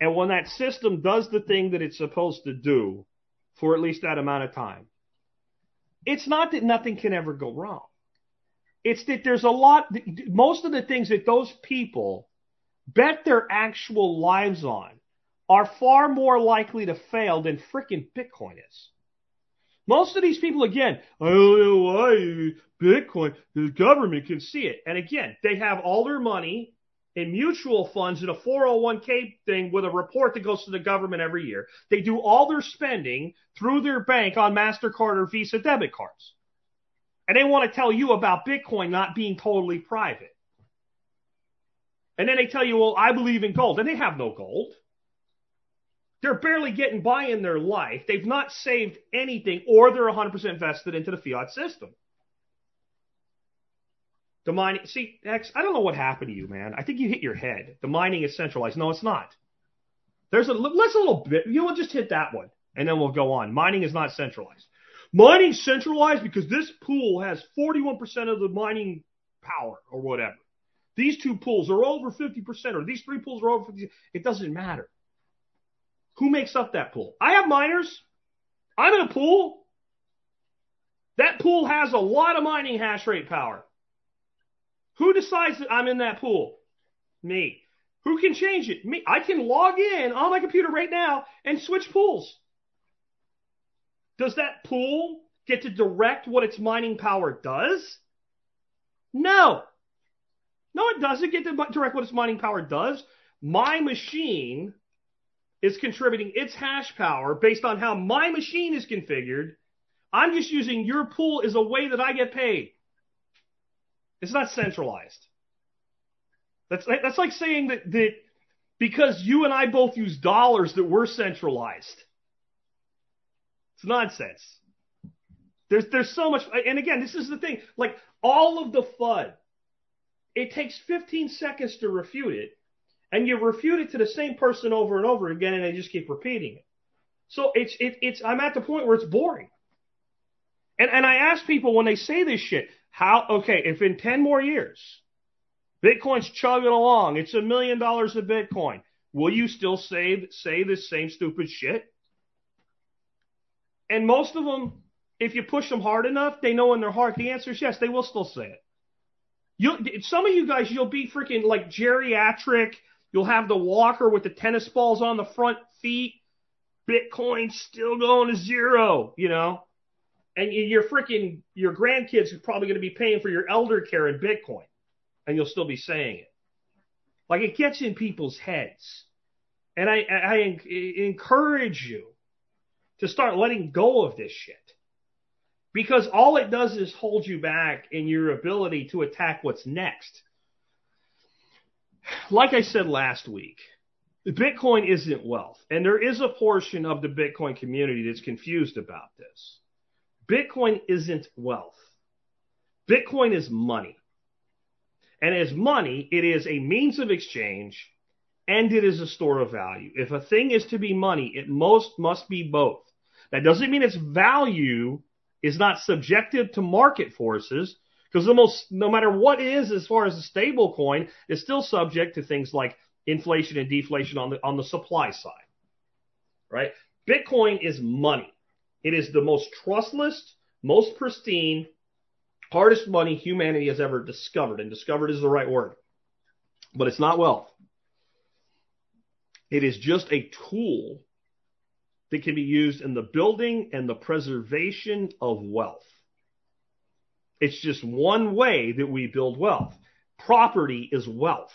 And when that system does the thing that it's supposed to do for at least that amount of time, it's not that nothing can ever go wrong. It's that there's a lot, most of the things that those people bet their actual lives on are far more likely to fail than frickin' Bitcoin is. Most of these people, again, I don't know why Bitcoin, the government can see it. And again, they have all their money in mutual funds in a 401k thing with a report that goes to the government every year. They do all their spending through their bank on MasterCard or Visa debit cards. And they want to tell you about Bitcoin not being totally private. And then they tell you, well, I believe in gold. And they have no gold. They're barely getting by in their life. They've not saved anything, or they're 100% vested into the fiat system. The mining, see, X, I don't know what happened to you, man. I think you hit your head. The mining is centralized. No, it's not. There's a, let's a little bit, you know, just hit that one, and then we'll go on. Mining is not centralized. Mining centralized because this pool has 41% of the mining power or whatever. These two pools are over 50%, or these three pools are over 50. It doesn't matter. Who makes up that pool? I have miners. I'm in a pool. That pool has a lot of mining hash rate power. Who decides that I'm in that pool? Me. Who can change it? Me. I can log in on my computer right now and switch pools. Does that pool get to direct what its mining power does? No. No, it doesn't get to direct what its mining power does. My machine is contributing its hash power based on how my machine is configured. I'm just using your pool as a way that I get paid. It's not centralized. That's that's like saying that that because you and I both use dollars that we're centralized. It's nonsense. There's there's so much, and again, this is the thing. Like all of the FUD, it takes 15 seconds to refute it, and you refute it to the same person over and over again, and they just keep repeating it. So it's it, it's I'm at the point where it's boring. And and I ask people when they say this shit, how okay, if in 10 more years, Bitcoin's chugging along, it's a million dollars of Bitcoin, will you still say say this same stupid shit? And most of them, if you push them hard enough, they know in their heart the answer is yes, they will still say it. You, some of you guys, you'll be freaking like geriatric. You'll have the walker with the tennis balls on the front feet. Bitcoin's still going to zero, you know, and your freaking your grandkids are probably going to be paying for your elder care in Bitcoin, and you'll still be saying it. Like it gets in people's heads, and I, I, I encourage you to start letting go of this shit. Because all it does is hold you back in your ability to attack what's next. Like I said last week, Bitcoin isn't wealth. And there is a portion of the Bitcoin community that's confused about this. Bitcoin isn't wealth. Bitcoin is money. And as money, it is a means of exchange and it is a store of value. If a thing is to be money, it most must be both. That doesn't mean its value is not subjective to market forces because the most, no matter what is as far as a stable coin, is still subject to things like inflation and deflation on the, on the supply side, right? Bitcoin is money. It is the most trustless, most pristine, hardest money humanity has ever discovered. And discovered is the right word, but it's not wealth. It is just a tool that can be used in the building and the preservation of wealth. It's just one way that we build wealth. Property is wealth.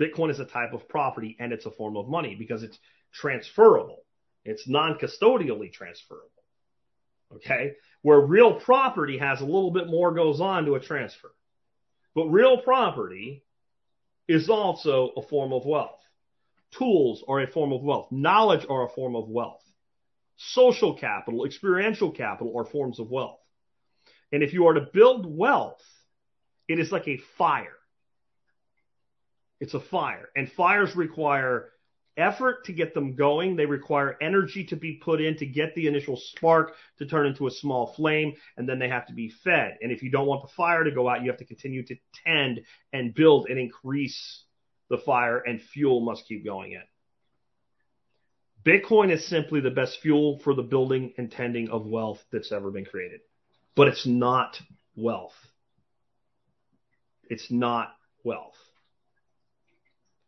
Bitcoin is a type of property and it's a form of money because it's transferable. It's non-custodially transferable. Okay. Where real property has a little bit more goes on to a transfer. But real property is also a form of wealth. Tools are a form of wealth. Knowledge are a form of wealth. Social capital, experiential capital are forms of wealth. And if you are to build wealth, it is like a fire. It's a fire. And fires require effort to get them going. They require energy to be put in to get the initial spark to turn into a small flame, and then they have to be fed. And if you don't want the fire to go out, you have to continue to tend and build and increase the fire, and fuel must keep going in. Bitcoin is simply the best fuel for the building and tending of wealth that's ever been created. But it's not wealth. It's not wealth.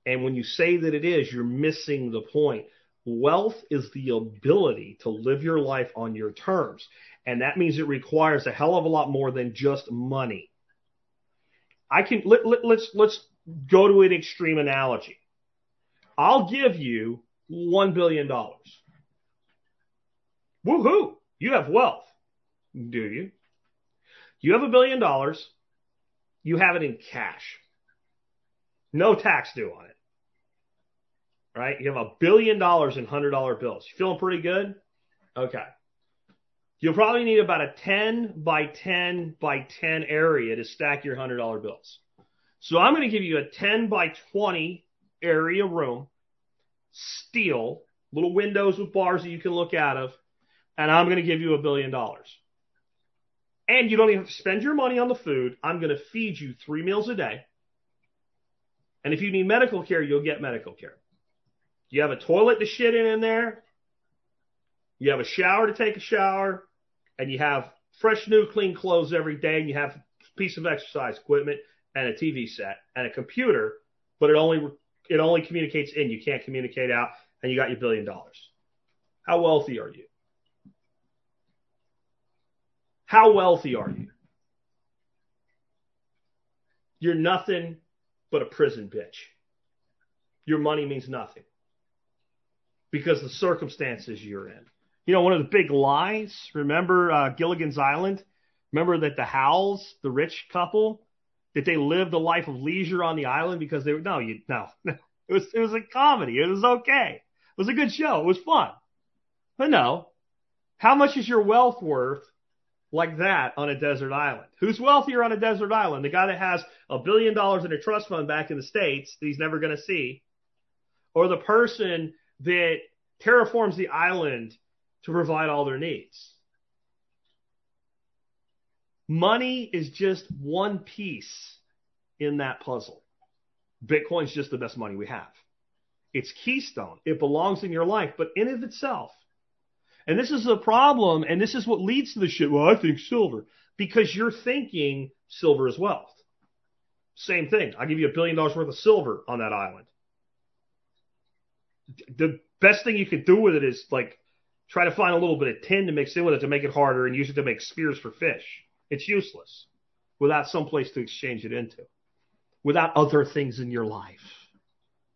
And when you say that it is, you're missing the point. Wealth is the ability to live your life on your terms. And that means it requires a hell of a lot more than just money. I can, let, let, let's, let's go to an extreme analogy. I'll give you $1 billion. Woohoo! You have wealth. Do you? You have a billion dollars. You have it in cash. No tax due on it. Right? You have a billion dollars in hundred dollar bills. You feeling pretty good? Okay. You'll probably need about a 10 by 10 by 10 area to stack your hundred dollar bills. So I'm going to give you a 10 by 20 area room steel, little windows with bars that you can look out of, and I'm going to give you a billion dollars. And you don't even have to spend your money on the food. I'm going to feed you three meals a day. And if you need medical care, you'll get medical care. You have a toilet to shit in in there. You have a shower to take a shower. And you have fresh, new, clean clothes every day. And you have a piece of exercise equipment and a TV set and a computer, but it only it only communicates in. You can't communicate out, and you got your billion dollars. How wealthy are you? How wealthy are you? You're nothing but a prison bitch. Your money means nothing because the circumstances you're in. You know, one of the big lies, remember uh, Gilligan's Island? Remember that the Howells, the rich couple, that they lived a life of leisure on the island because they were no, you no, no. It was it was a comedy. It was okay. It was a good show. It was fun. But no, how much is your wealth worth like that on a desert island? Who's wealthier on a desert island? The guy that has a billion dollars in a trust fund back in the States that he's never going to see? Or the person that terraforms the island to provide all their needs? Money is just one piece in that puzzle. Bitcoin's just the best money we have. It's keystone. It belongs in your life, but in of itself. And this is the problem, and this is what leads to the shit. Well, I think silver. Because you're thinking silver is wealth. Same thing. I'll give you a billion dollars worth of silver on that island. The best thing you could do with it is like try to find a little bit of tin to mix in with it to make it harder and use it to make spears for fish. It's useless without some place to exchange it into, without other things in your life.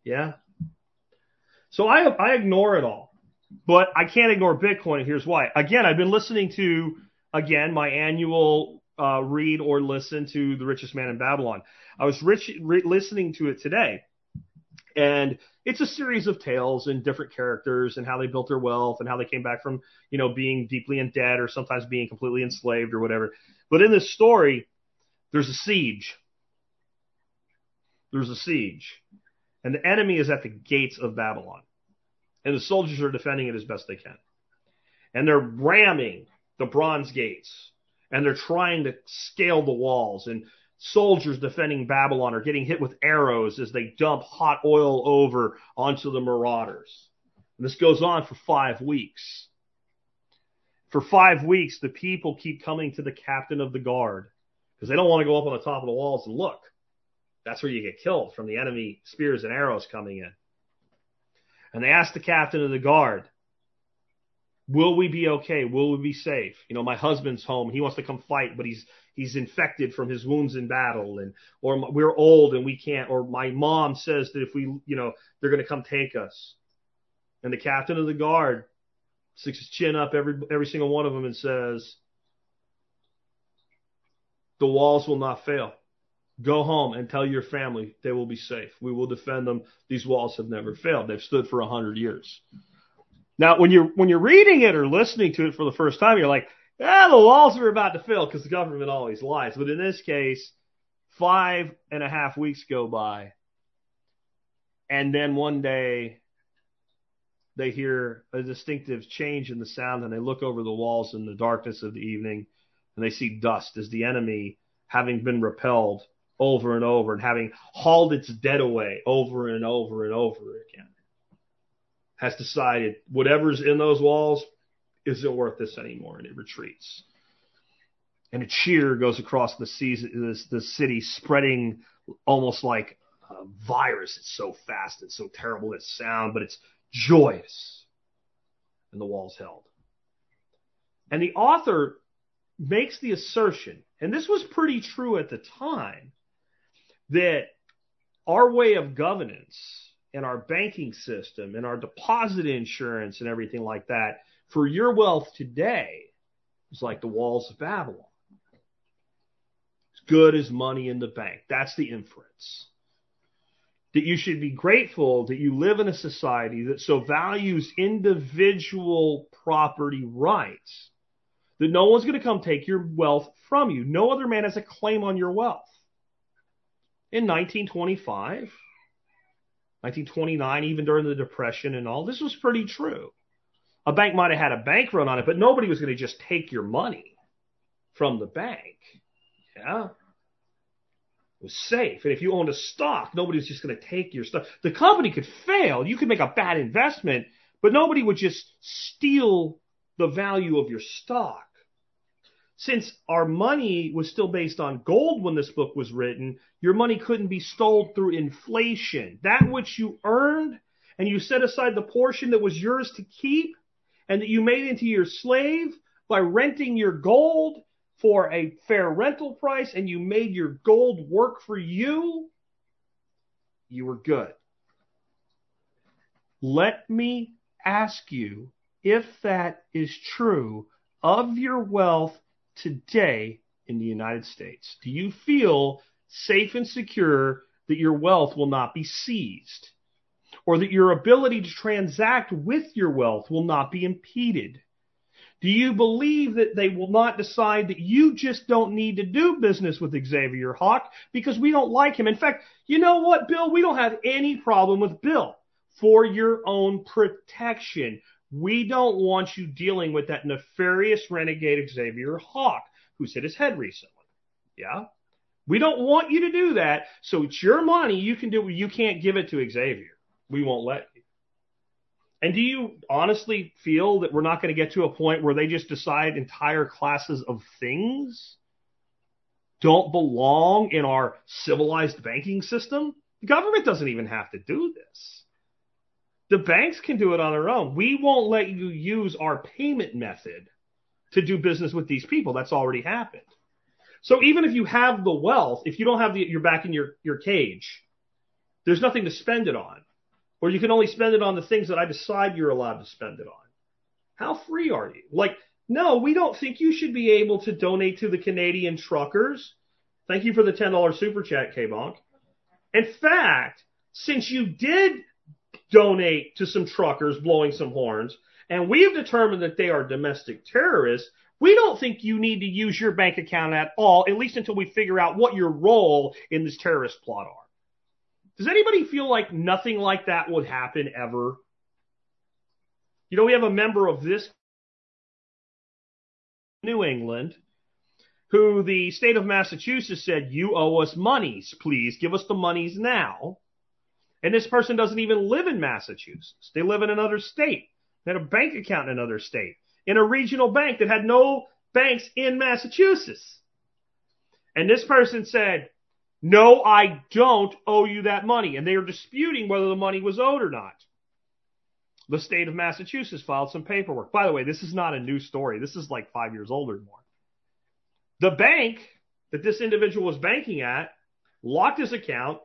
Yeah. So I, I ignore it all, but I can't ignore Bitcoin. And here's why. Again, I've been listening to, again, my annual uh, read or listen to The Richest Man in Babylon. I was rich, re- listening to it today, and it's a series of tales and different characters and how they built their wealth and how they came back from, you know, being deeply in debt or sometimes being completely enslaved or whatever. But in this story, there's a siege. There's a siege. And the enemy is at the gates of Babylon. And the soldiers are defending it as best they can. And they're ramming the bronze gates. And they're trying to scale the walls. And soldiers defending Babylon are getting hit with arrows as they dump hot oil over onto the marauders. And this goes on for five weeks. For five weeks, the people keep coming to the captain of the guard because they don't want to go up on the top of the walls and look. That's where you get killed from the enemy spears and arrows coming in. And they ask the captain of the guard, will we be okay? Will we be safe? You know, my husband's home. He wants to come fight, but he's, he's infected from his wounds in battle and, or we're old and we can't, or my mom says that if we, you know, they're going to come take us. And the captain of the guard sticks his chin up every, every single one of them and says, the walls will not fail. Go home and tell your family they will be safe. We will defend them. These walls have never failed. They've stood for a hundred years. Now, when you're when you're reading it or listening to it for the first time, you're like, "Ah, the walls are about to fail," because the government always lies. But in this case, five and a half weeks go by, and then one day they hear a distinctive change in the sound, and they look over the walls in the darkness of the evening, and they see dust as the enemy, having been repelled over and over and having hauled its dead away over and over and over again, has decided whatever's in those walls isn't worth this anymore, and it retreats. And a cheer goes across the, season, the city, spreading almost like a virus. It's so fast, it's so terrible, its sound, but it's joyous. And the wall's held. And the author makes the assertion, and this was pretty true at the time, that our way of governance and our banking system and our deposit insurance and everything like that for your wealth today is like the walls of Babylon. As good as money in the bank. That's the inference. That you should be grateful that you live in a society that so values individual property rights that no one's going to come take your wealth from you. No other man has a claim on your wealth. In 1925, 1929, even during the Depression and all, this was pretty true. A bank might have had a bank run on it, but nobody was going to just take your money from the bank. Yeah. It was safe. And if you owned a stock, nobody was just going to take your stuff. The company could fail. You could make a bad investment, but nobody would just steal the value of your stock since our money was still based on gold when this book was written, your money couldn't be stolen through inflation. That which you earned and you set aside the portion that was yours to keep and that you made into your slave by renting your gold for a fair rental price and you made your gold work for you, you were good. Let me ask you if that is true of your wealth today in the United States? Do you feel safe and secure that your wealth will not be seized? Or that your ability to transact with your wealth will not be impeded? Do you believe that they will not decide that you just don't need to do business with Xavier Hawk because we don't like him? In fact, you know what, Bill? We don't have any problem with Bill for your own protection. We don't want you dealing with that nefarious renegade Xavier Hawk who's hit his head recently. Yeah? We don't want you to do that. So it's your money. You can do. You can't give it to Xavier. We won't let you. And do you honestly feel that we're not going to get to a point where they just decide entire classes of things don't belong in our civilized banking system? The government doesn't even have to do this. The banks can do it on their own. We won't let you use our payment method to do business with these people. That's already happened. So even if you have the wealth, if you don't have the, you're back in your, your cage, there's nothing to spend it on. Or you can only spend it on the things that I decide you're allowed to spend it on. How free are you? Like, no, we don't think you should be able to donate to the Canadian truckers. Thank you for the $10 super chat, K-Bonk. In fact, since you did donate to some truckers blowing some horns, and we have determined that they are domestic terrorists, we don't think you need to use your bank account at all, at least until we figure out what your role in this terrorist plot are. Does anybody feel like nothing like that would happen ever? You know, we have a member of this New England who the state of Massachusetts said, You owe us monies. Please give us the monies now. And this person doesn't even live in Massachusetts. They live in another state. They had a bank account in another state, in a regional bank that had no banks in Massachusetts. And this person said, No, I don't owe you that money. And they are disputing whether the money was owed or not. The state of Massachusetts filed some paperwork. By the way, this is not a new story. This is like five years old or more. The bank that this individual was banking at locked his account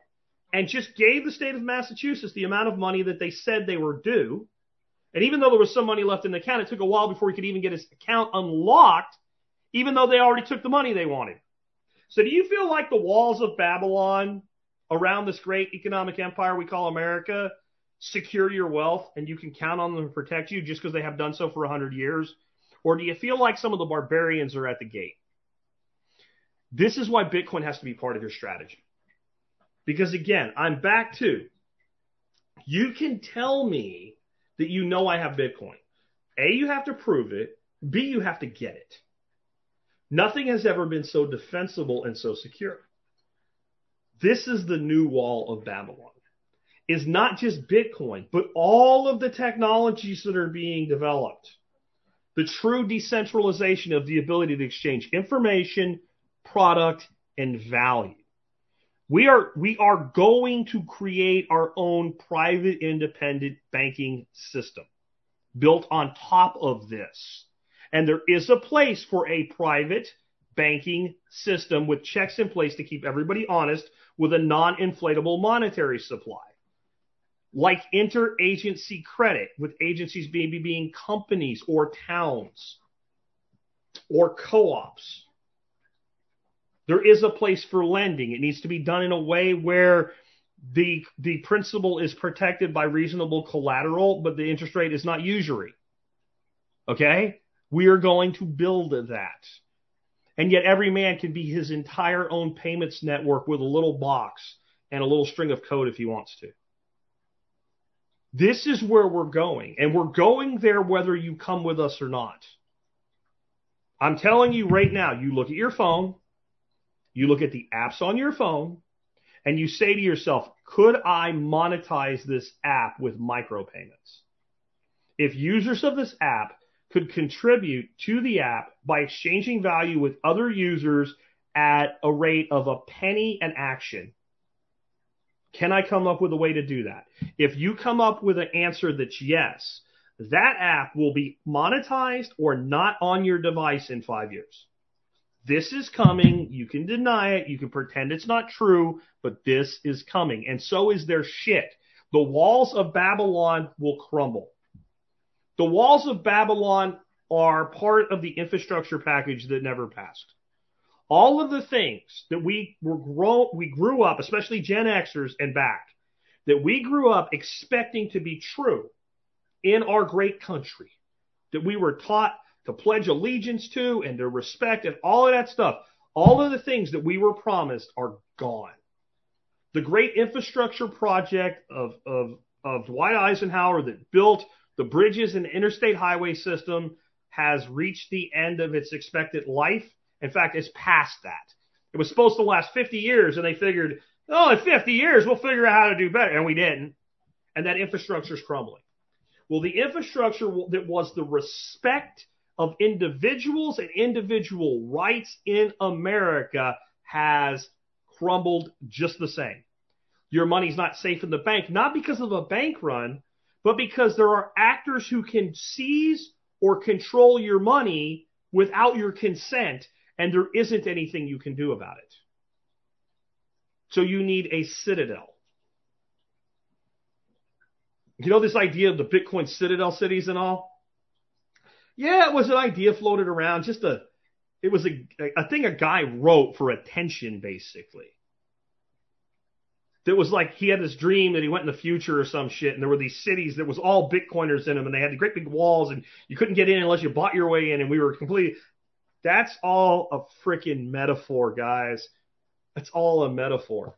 and just gave the state of Massachusetts the amount of money that they said they were due. And even though there was some money left in the account, it took a while before he could even get his account unlocked, even though they already took the money they wanted. So do you feel like the walls of Babylon around this great economic empire we call America secure your wealth and you can count on them to protect you just because they have done so for 100 years? Or do you feel like some of the barbarians are at the gate? This is why Bitcoin has to be part of your strategy. Because again, I'm back to you can tell me that you know I have Bitcoin. A, you have to prove it. B, you have to get it. Nothing has ever been so defensible and so secure. This is the new wall of Babylon. It's not just Bitcoin, but all of the technologies that are being developed. The true decentralization of the ability to exchange information, product, and value. We are, we are going to create our own private independent banking system built on top of this. And there is a place for a private banking system with checks in place to keep everybody honest with a non-inflatable monetary supply. Like interagency credit with agencies maybe being companies or towns or co-ops. There is a place for lending. It needs to be done in a way where the the principal is protected by reasonable collateral, but the interest rate is not usury. Okay? We are going to build that. And yet every man can be his entire own payments network with a little box and a little string of code if he wants to. This is where we're going, and we're going there whether you come with us or not. I'm telling you right now, you look at your phone, you look at the apps on your phone, and you say to yourself, could I monetize this app with micropayments? If users of this app could contribute to the app by exchanging value with other users at a rate of a penny an action, can I come up with a way to do that? If you come up with an answer that's yes, that app will be monetized or not on your device in five years. This is coming. You can deny it. You can pretend it's not true, but this is coming. And so is their shit. The walls of Babylon will crumble. The walls of Babylon are part of the infrastructure package that never passed. All of the things that we were grow, we grew up, especially Gen Xers and back, that we grew up expecting to be true in our great country, that we were taught to pledge allegiance to and to respect and all of that stuff. All of the things that we were promised are gone. The great infrastructure project of, of, of Dwight Eisenhower that built the bridges and interstate highway system has reached the end of its expected life. In fact, it's past that. It was supposed to last 50 years, and they figured, oh, in 50 years, we'll figure out how to do better. And we didn't. And that infrastructure is crumbling. Well, the infrastructure that was the respect of individuals and individual rights in America has crumbled just the same. Your money's not safe in the bank, not because of a bank run, but because there are actors who can seize or control your money without your consent, and there isn't anything you can do about it. So you need a citadel. You know this idea of the Bitcoin citadel cities and all? Yeah, it was an idea floated around, just a it was a a thing a guy wrote for attention basically. That was like he had this dream that he went in the future or some shit, and there were these cities that was all Bitcoiners in them, and they had the great big walls, and you couldn't get in unless you bought your way in, and we were completely. That's all a freaking metaphor, guys. That's all a metaphor.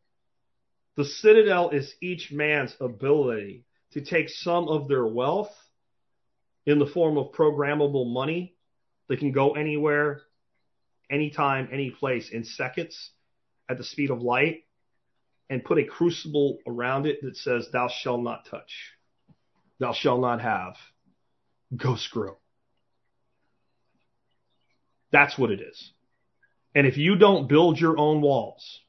The citadel is each man's ability to take some of their wealth in the form of programmable money that can go anywhere, anytime, any place in seconds at the speed of light and put a crucible around it that says, Thou shalt not touch, thou shalt not have. Go screw. That's what it is. And if you don't build your own walls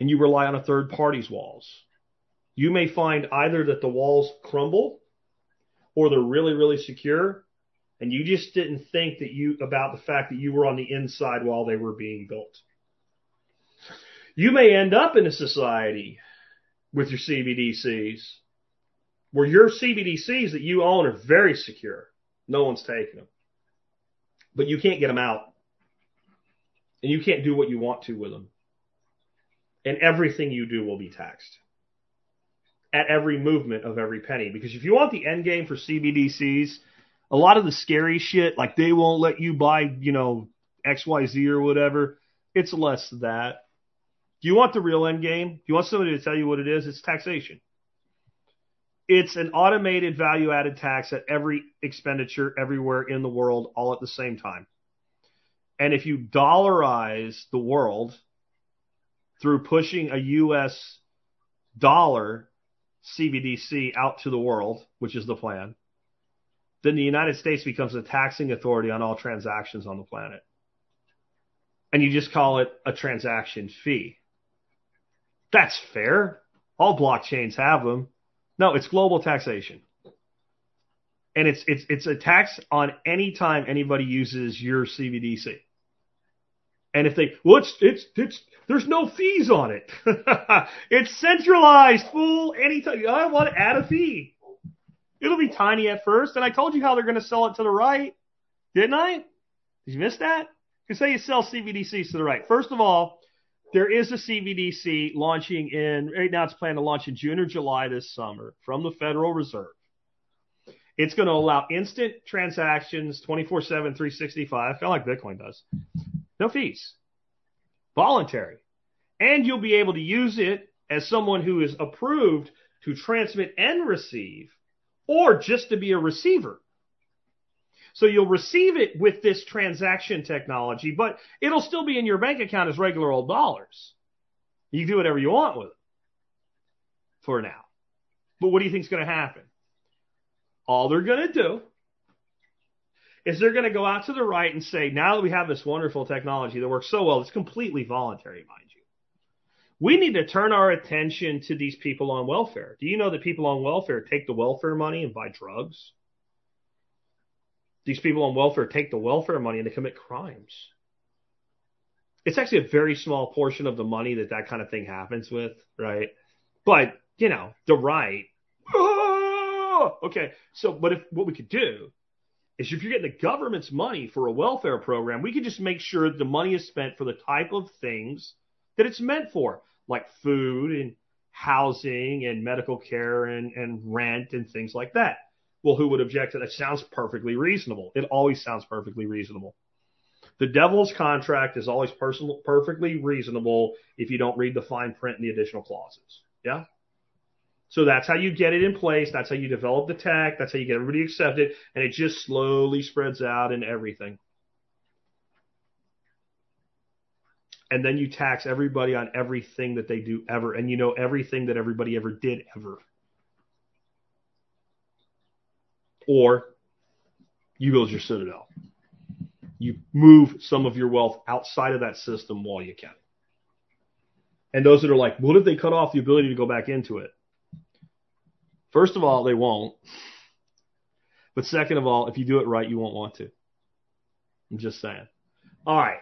and you rely on a third party's walls, you may find either that the walls crumble or they're really, really secure. And you just didn't think that you about the fact that you were on the inside while they were being built. You may end up in a society with your CBDCs where your CBDCs that you own are very secure. No one's taking them. But you can't get them out. And you can't do what you want to with them. And everything you do will be taxed at every movement of every penny. Because if you want the end game for CBDCs, a lot of the scary shit, like they won't let you buy, you know, XYZ or whatever, it's less that. Do you want the real end game? Do you want somebody to tell you what it is? It's taxation. It's an automated value added tax at every expenditure everywhere in the world all at the same time. And if you dollarize the world through pushing a US dollar CBDC out to the world, which is the plan, then the United States becomes a taxing authority on all transactions on the planet. And you just call it a transaction fee. That's fair. All blockchains have them. No, it's global taxation. And it's it's it's a tax on any time anybody uses your CBDC. And if they, well, it's, it's, it's, there's no fees on it. it's centralized, fool. Anytime I want to add a fee, it'll be tiny at first. And I told you how they're going to sell it to the right, didn't I? Did you miss that? You say you sell CBDCs to the right. First of all, there is a CBDC launching in, right now it's planned to launch in June or July this summer from the Federal Reserve. It's going to allow instant transactions 24 7, 365, kind of like Bitcoin does. No fees. Voluntary. And you'll be able to use it as someone who is approved to transmit and receive, or just to be a receiver. So you'll receive it with this transaction technology, but it'll still be in your bank account as regular old dollars. You can do whatever you want with it for now. But what do you think is going to happen? All they're going to do is they're going to go out to the right and say, now that we have this wonderful technology that works so well, it's completely voluntary, mind you. We need to turn our attention to these people on welfare. Do you know that people on welfare take the welfare money and buy drugs? These people on welfare take the welfare money and they commit crimes. It's actually a very small portion of the money that that kind of thing happens with, right? But, you know, the right. okay, so, but if what we could do is if you're getting the government's money for a welfare program, we can just make sure the money is spent for the type of things that it's meant for, like food and housing and medical care and, and rent and things like that. Well, who would object to that? Sounds perfectly reasonable. It always sounds perfectly reasonable. The devil's contract is always personal, perfectly reasonable if you don't read the fine print and the additional clauses. Yeah? So that's how you get it in place. That's how you develop the tech. That's how you get everybody accepted. And it just slowly spreads out in everything. And then you tax everybody on everything that they do ever. And you know everything that everybody ever did ever. Or you build your citadel. You move some of your wealth outside of that system while you can. And those that are like, what if they cut off the ability to go back into it? First of all, they won't. But second of all, if you do it right, you won't want to. I'm just saying. All right.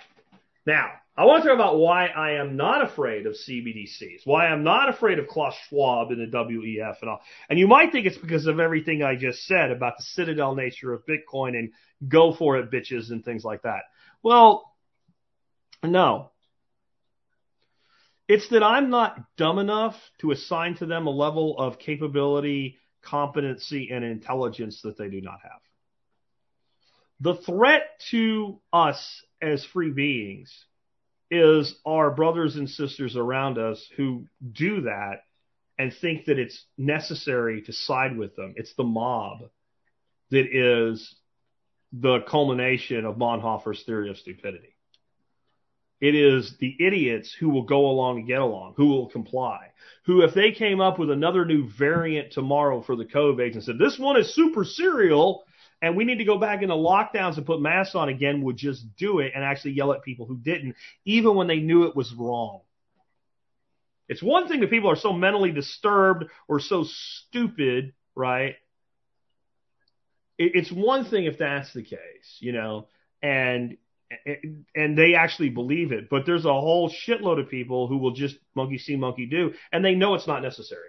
Now, I want to talk about why I am not afraid of CBDCs, why I'm not afraid of Klaus Schwab and the WEF and all. And you might think it's because of everything I just said about the citadel nature of Bitcoin and go for it, bitches, and things like that. Well, no. It's that I'm not dumb enough to assign to them a level of capability, competency, and intelligence that they do not have. The threat to us as free beings is our brothers and sisters around us who do that and think that it's necessary to side with them. It's the mob that is the culmination of Bonhoeffer's theory of stupidity. It is the idiots who will go along and get along, who will comply, who, if they came up with another new variant tomorrow for the COVID and said, this one is super serial and we need to go back into lockdowns and put masks on again, would just do it and actually yell at people who didn't, even when they knew it was wrong. It's one thing that people are so mentally disturbed or so stupid, right? It's one thing if that's the case, you know, and and they actually believe it. But there's a whole shitload of people who will just monkey see, monkey do, and they know it's not necessary.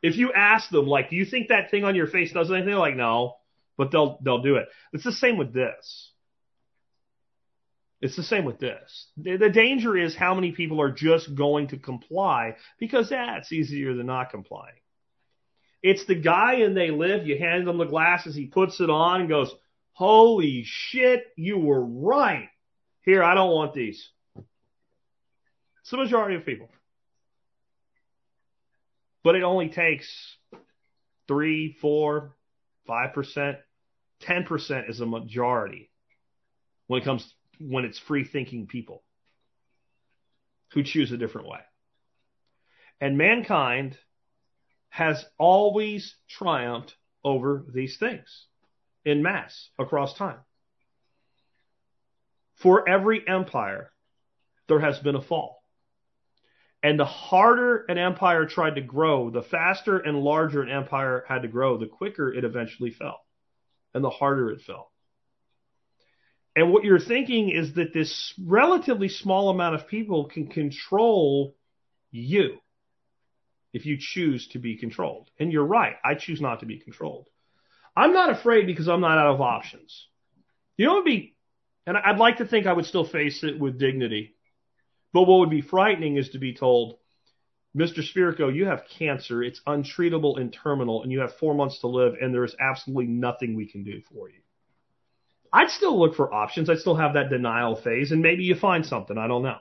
If you ask them, like, do you think that thing on your face does anything? They're like, no, but they'll they'll do it. It's the same with this. It's the same with this. The, the danger is how many people are just going to comply because that's easier than not complying. It's the guy and they live. You hand him the glasses, he puts it on and goes, Holy shit, you were right. Here, I don't want these. It's the majority of people. But it only takes three, four, five percent, ten percent is a majority when it comes when it's free thinking people who choose a different way. And mankind has always triumphed over these things in mass across time. For every empire, there has been a fall. And the harder an empire tried to grow, the faster and larger an empire had to grow, the quicker it eventually fell. And the harder it fell. And what you're thinking is that this relatively small amount of people can control you if you choose to be controlled. And you're right. I choose not to be controlled. I'm not afraid because I'm not out of options. You know what would be, and I'd like to think I would still face it with dignity. But what would be frightening is to be told, Mr. Spirko, you have cancer. It's untreatable and terminal, and you have four months to live, and there is absolutely nothing we can do for you. I'd still look for options. I'd still have that denial phase, and maybe you find something. I don't know.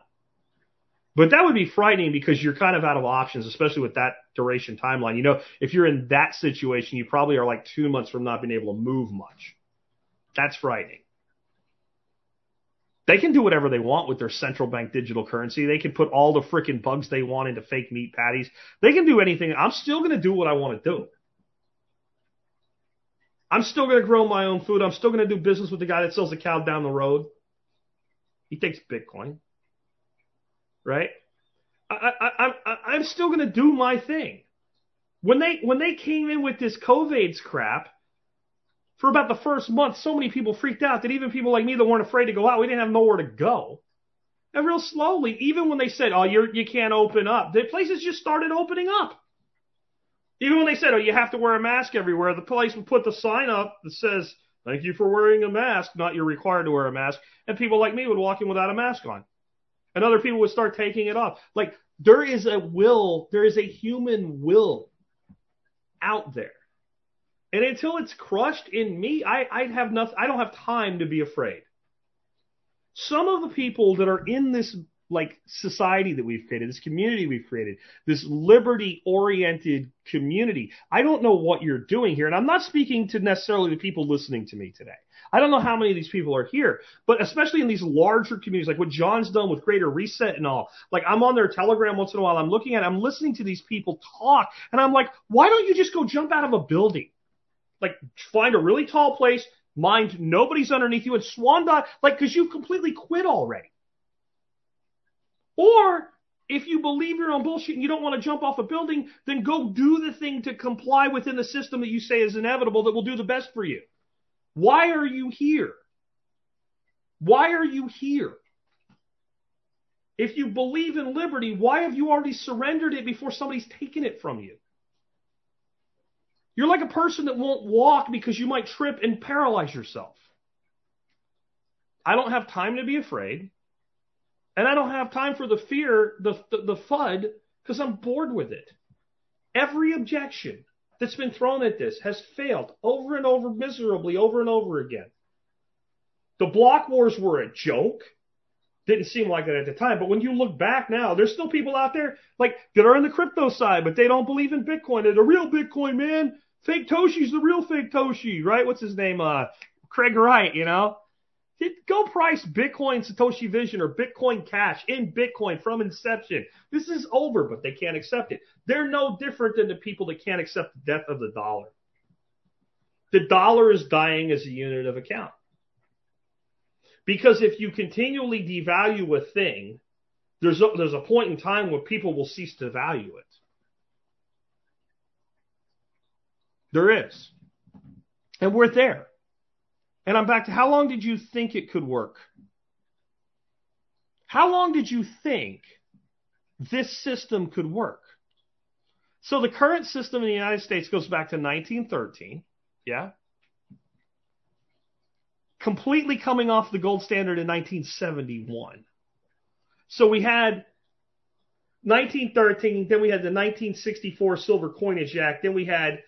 But that would be frightening because you're kind of out of options, especially with that duration timeline. You know, if you're in that situation, you probably are like two months from not being able to move much. That's frightening. They can do whatever they want with their central bank digital currency. They can put all the freaking bugs they want into fake meat patties. They can do anything. I'm still going to do what I want to do. I'm still going to grow my own food. I'm still going to do business with the guy that sells the cow down the road. He takes Bitcoin right? I, I'm still going to do my thing. When they when they came in with this COVID's crap, for about the first month, so many people freaked out that even people like me that weren't afraid to go out, we didn't have nowhere to go. And real slowly, even when they said, "Oh, you're you can't open up," the places just started opening up. Even when they said, "Oh, you have to wear a mask everywhere," the place would put the sign up that says, "Thank you for wearing a mask," not you're required to wear a mask, and people like me would walk in without a mask on and other people would start taking it off. Like there is a will, there is a human will out there. And until it's crushed in me, I, I have nothing, I don't have time to be afraid. Some of the people that are in this like society that we've created, this community we've created, this liberty oriented community. I don't know what you're doing here. And I'm not speaking to necessarily the people listening to me today. I don't know how many of these people are here, but especially in these larger communities, like what John's done with Greater Reset and all. Like I'm on their Telegram once in a while. I'm looking at, it, I'm listening to these people talk, and I'm like, why don't you just go jump out of a building? Like find a really tall place, mind nobody's underneath you, and swan dive, like because you've completely quit already. Or if you believe your own bullshit and you don't want to jump off a building, then go do the thing to comply within the system that you say is inevitable that will do the best for you. Why are you here? Why are you here? If you believe in liberty, why have you already surrendered it before somebody's taken it from you? You're like a person that won't walk because you might trip and paralyze yourself. I don't have time to be afraid. And I don't have time for the fear, the, the, the FUD, because I'm bored with it. Every objection that's been thrown at this has failed over and over miserably, over and over again. The block wars were a joke. Didn't seem like it at the time, but when you look back now, there's still people out there like that are in the crypto side, but they don't believe in Bitcoin. They're the real Bitcoin, man. Faketoshi's the real Faketoshi, right? What's his name? Uh, Craig Wright, you know? Go price Bitcoin Satoshi Vision or Bitcoin Cash in Bitcoin from inception. This is over, but they can't accept it. They're no different than the people that can't accept the death of the dollar. The dollar is dying as a unit of account. Because if you continually devalue a thing, there's a, there's a point in time where people will cease to value it. There is. And we're there. And I'm back to how long did you think it could work? How long did you think this system could work? So the current system in the United States goes back to 1913. Yeah. Completely coming off the gold standard in 1971. So we had 1913, then we had the 1964 Silver Coinage Act, then we had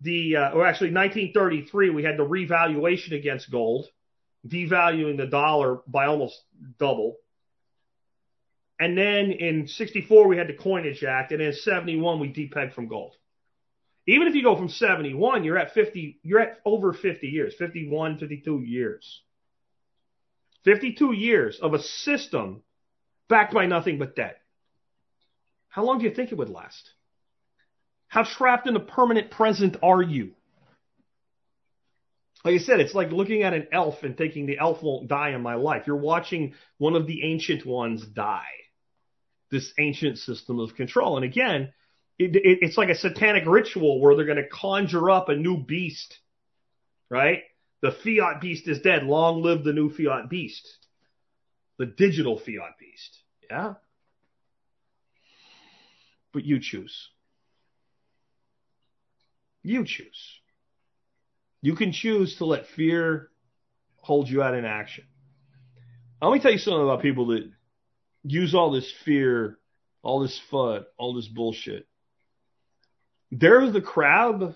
the, uh, or actually 1933, we had the revaluation against gold, devaluing the dollar by almost double. And then in 64, we had the Coinage Act, and in 71, we depegged from gold. Even if you go from 71, you're at 50, you're at over 50 years, 51, 52 years. 52 years of a system backed by nothing but debt. How long do you think it would last? How trapped in the permanent present are you? Like I said, it's like looking at an elf and thinking the elf won't die in my life. You're watching one of the ancient ones die. This ancient system of control. And again, it, it, it's like a satanic ritual where they're going to conjure up a new beast, right? The fiat beast is dead. Long live the new fiat beast. The digital fiat beast. Yeah? But you choose. You choose. You can choose to let fear hold you out in action. Let me tell you something about people that use all this fear, all this FUD, all this bullshit. They're the crab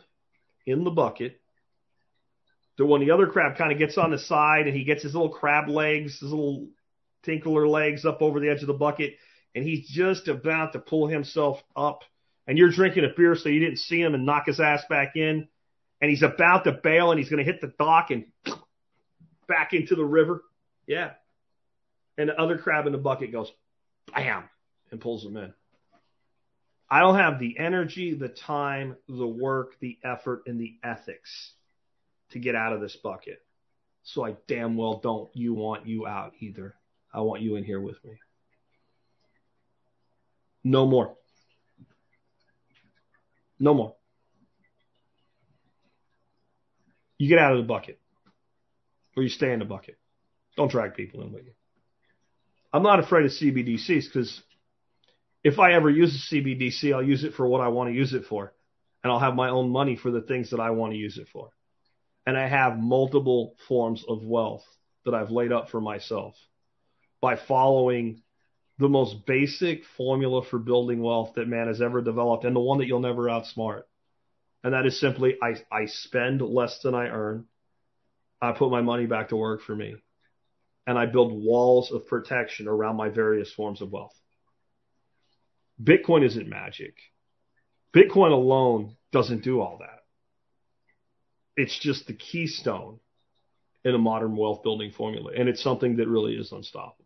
in the bucket. That when the other crab kind of gets on the side and he gets his little crab legs, his little tinkler legs up over the edge of the bucket, and he's just about to pull himself up and you're drinking a beer so you didn't see him and knock his ass back in, and he's about to bail and he's going to hit the dock and back into the river. Yeah. And the other crab in the bucket goes, bam, and pulls him in. I don't have the energy, the time, the work, the effort, and the ethics to get out of this bucket. So I damn well don't you want you out either. I want you in here with me. No more. No more. You get out of the bucket or you stay in the bucket. Don't drag people in with you. I'm not afraid of CBDCs because if I ever use a CBDC, I'll use it for what I want to use it for. And I'll have my own money for the things that I want to use it for. And I have multiple forms of wealth that I've laid up for myself by following the most basic formula for building wealth that man has ever developed and the one that you'll never outsmart. And that is simply I, I spend less than I earn. I put my money back to work for me. And I build walls of protection around my various forms of wealth. Bitcoin isn't magic. Bitcoin alone doesn't do all that. It's just the keystone in a modern wealth building formula. And it's something that really is unstoppable.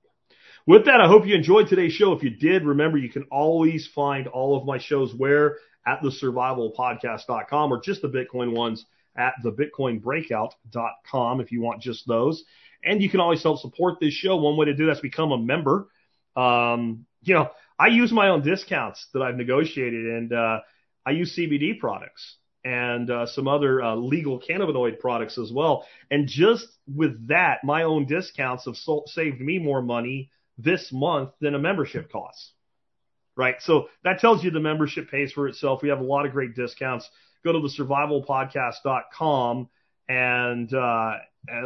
With that, I hope you enjoyed today's show. If you did, remember you can always find all of my shows where at the survivalpodcast.com or just the Bitcoin ones at thebitcoinbreakout.com if you want just those. And you can always help support this show. One way to do that is become a member. Um, you know, I use my own discounts that I've negotiated and, uh, I use CBD products and uh, some other uh, legal cannabinoid products as well. And just with that, my own discounts have sold, saved me more money this month than a membership costs. Right. So that tells you the membership pays for itself. We have a lot of great discounts. Go to the survivalpodcast.com and uh,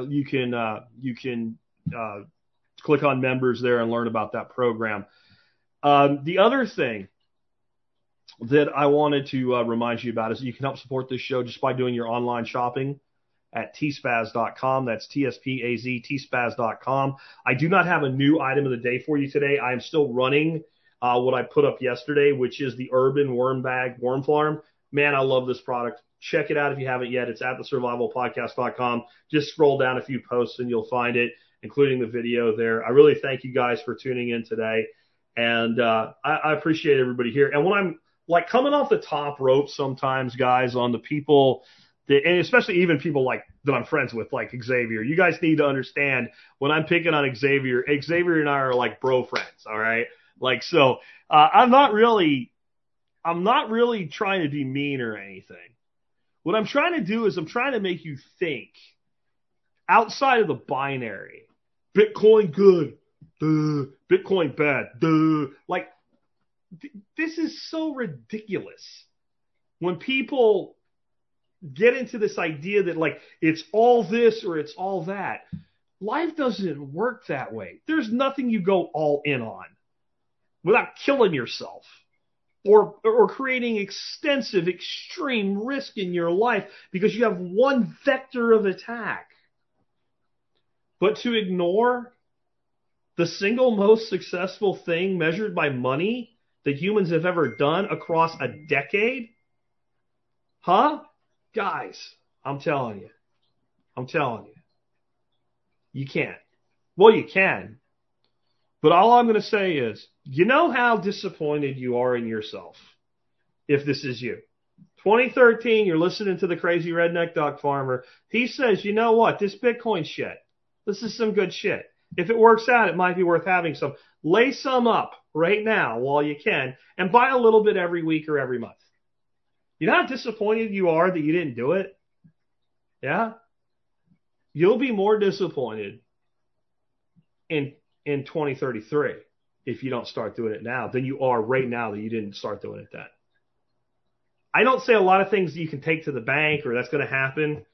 you can uh, you can uh, click on members there and learn about that program. Um, the other thing that I wanted to uh, remind you about is you can help support this show just by doing your online shopping at tspaz.com. That's T-S-P-A-Z, tspaz.com. I do not have a new item of the day for you today. I am still running uh, what I put up yesterday, which is the Urban Worm Bag Worm Farm. Man, I love this product. Check it out if you haven't yet. It's at the survivalpodcast.com. Just scroll down a few posts and you'll find it, including the video there. I really thank you guys for tuning in today. And uh, I, I appreciate everybody here. And when I'm like coming off the top rope sometimes, guys, on the people and especially even people like that I'm friends with, like Xavier. You guys need to understand when I'm picking on Xavier, Xavier and I are like bro friends, all right? Like, so, uh, I'm not really, I'm not really trying to be mean or anything. What I'm trying to do is I'm trying to make you think outside of the binary. Bitcoin good, duh. Bitcoin bad, duh. Like, th- this is so ridiculous. When people get into this idea that like it's all this or it's all that, life doesn't work that way. There's nothing you go all in on without killing yourself or or creating extensive extreme risk in your life because you have one vector of attack. But to ignore the single most successful thing measured by money that humans have ever done across a decade? Huh? Guys, I'm telling you. I'm telling you. You can't. Well, you can. But all I'm going to say is, you know how disappointed you are in yourself if this is you. 2013, you're listening to the crazy redneck duck farmer. He says, you know what? This Bitcoin shit, this is some good shit. If it works out, it might be worth having some. Lay some up right now while you can and buy a little bit every week or every month. You know how disappointed you are that you didn't do it? Yeah? You'll be more disappointed in in 2033 if you don't start doing it now than you are right now that you didn't start doing it then. I don't say a lot of things that you can take to the bank or that's going to happen.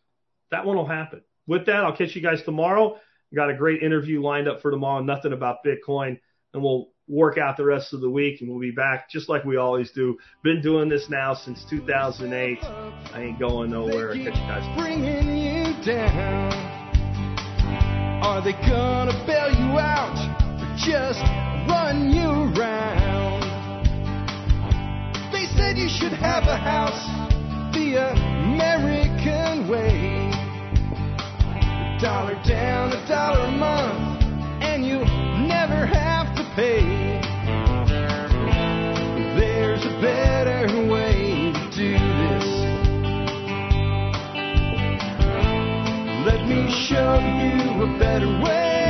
That one will happen. With that, I'll catch you guys tomorrow. Got a great interview lined up for tomorrow, nothing about Bitcoin, and we'll work out the rest of the week and we'll be back just like we always do. Been doing this now since 2008. I ain't going nowhere. Catch you guys. bringing you down? Are they gonna bail you out or just run you? They said you should have a house the American way. A dollar down, a dollar a month, and you never have pay. There's a better way to do this. Let me show you a better way.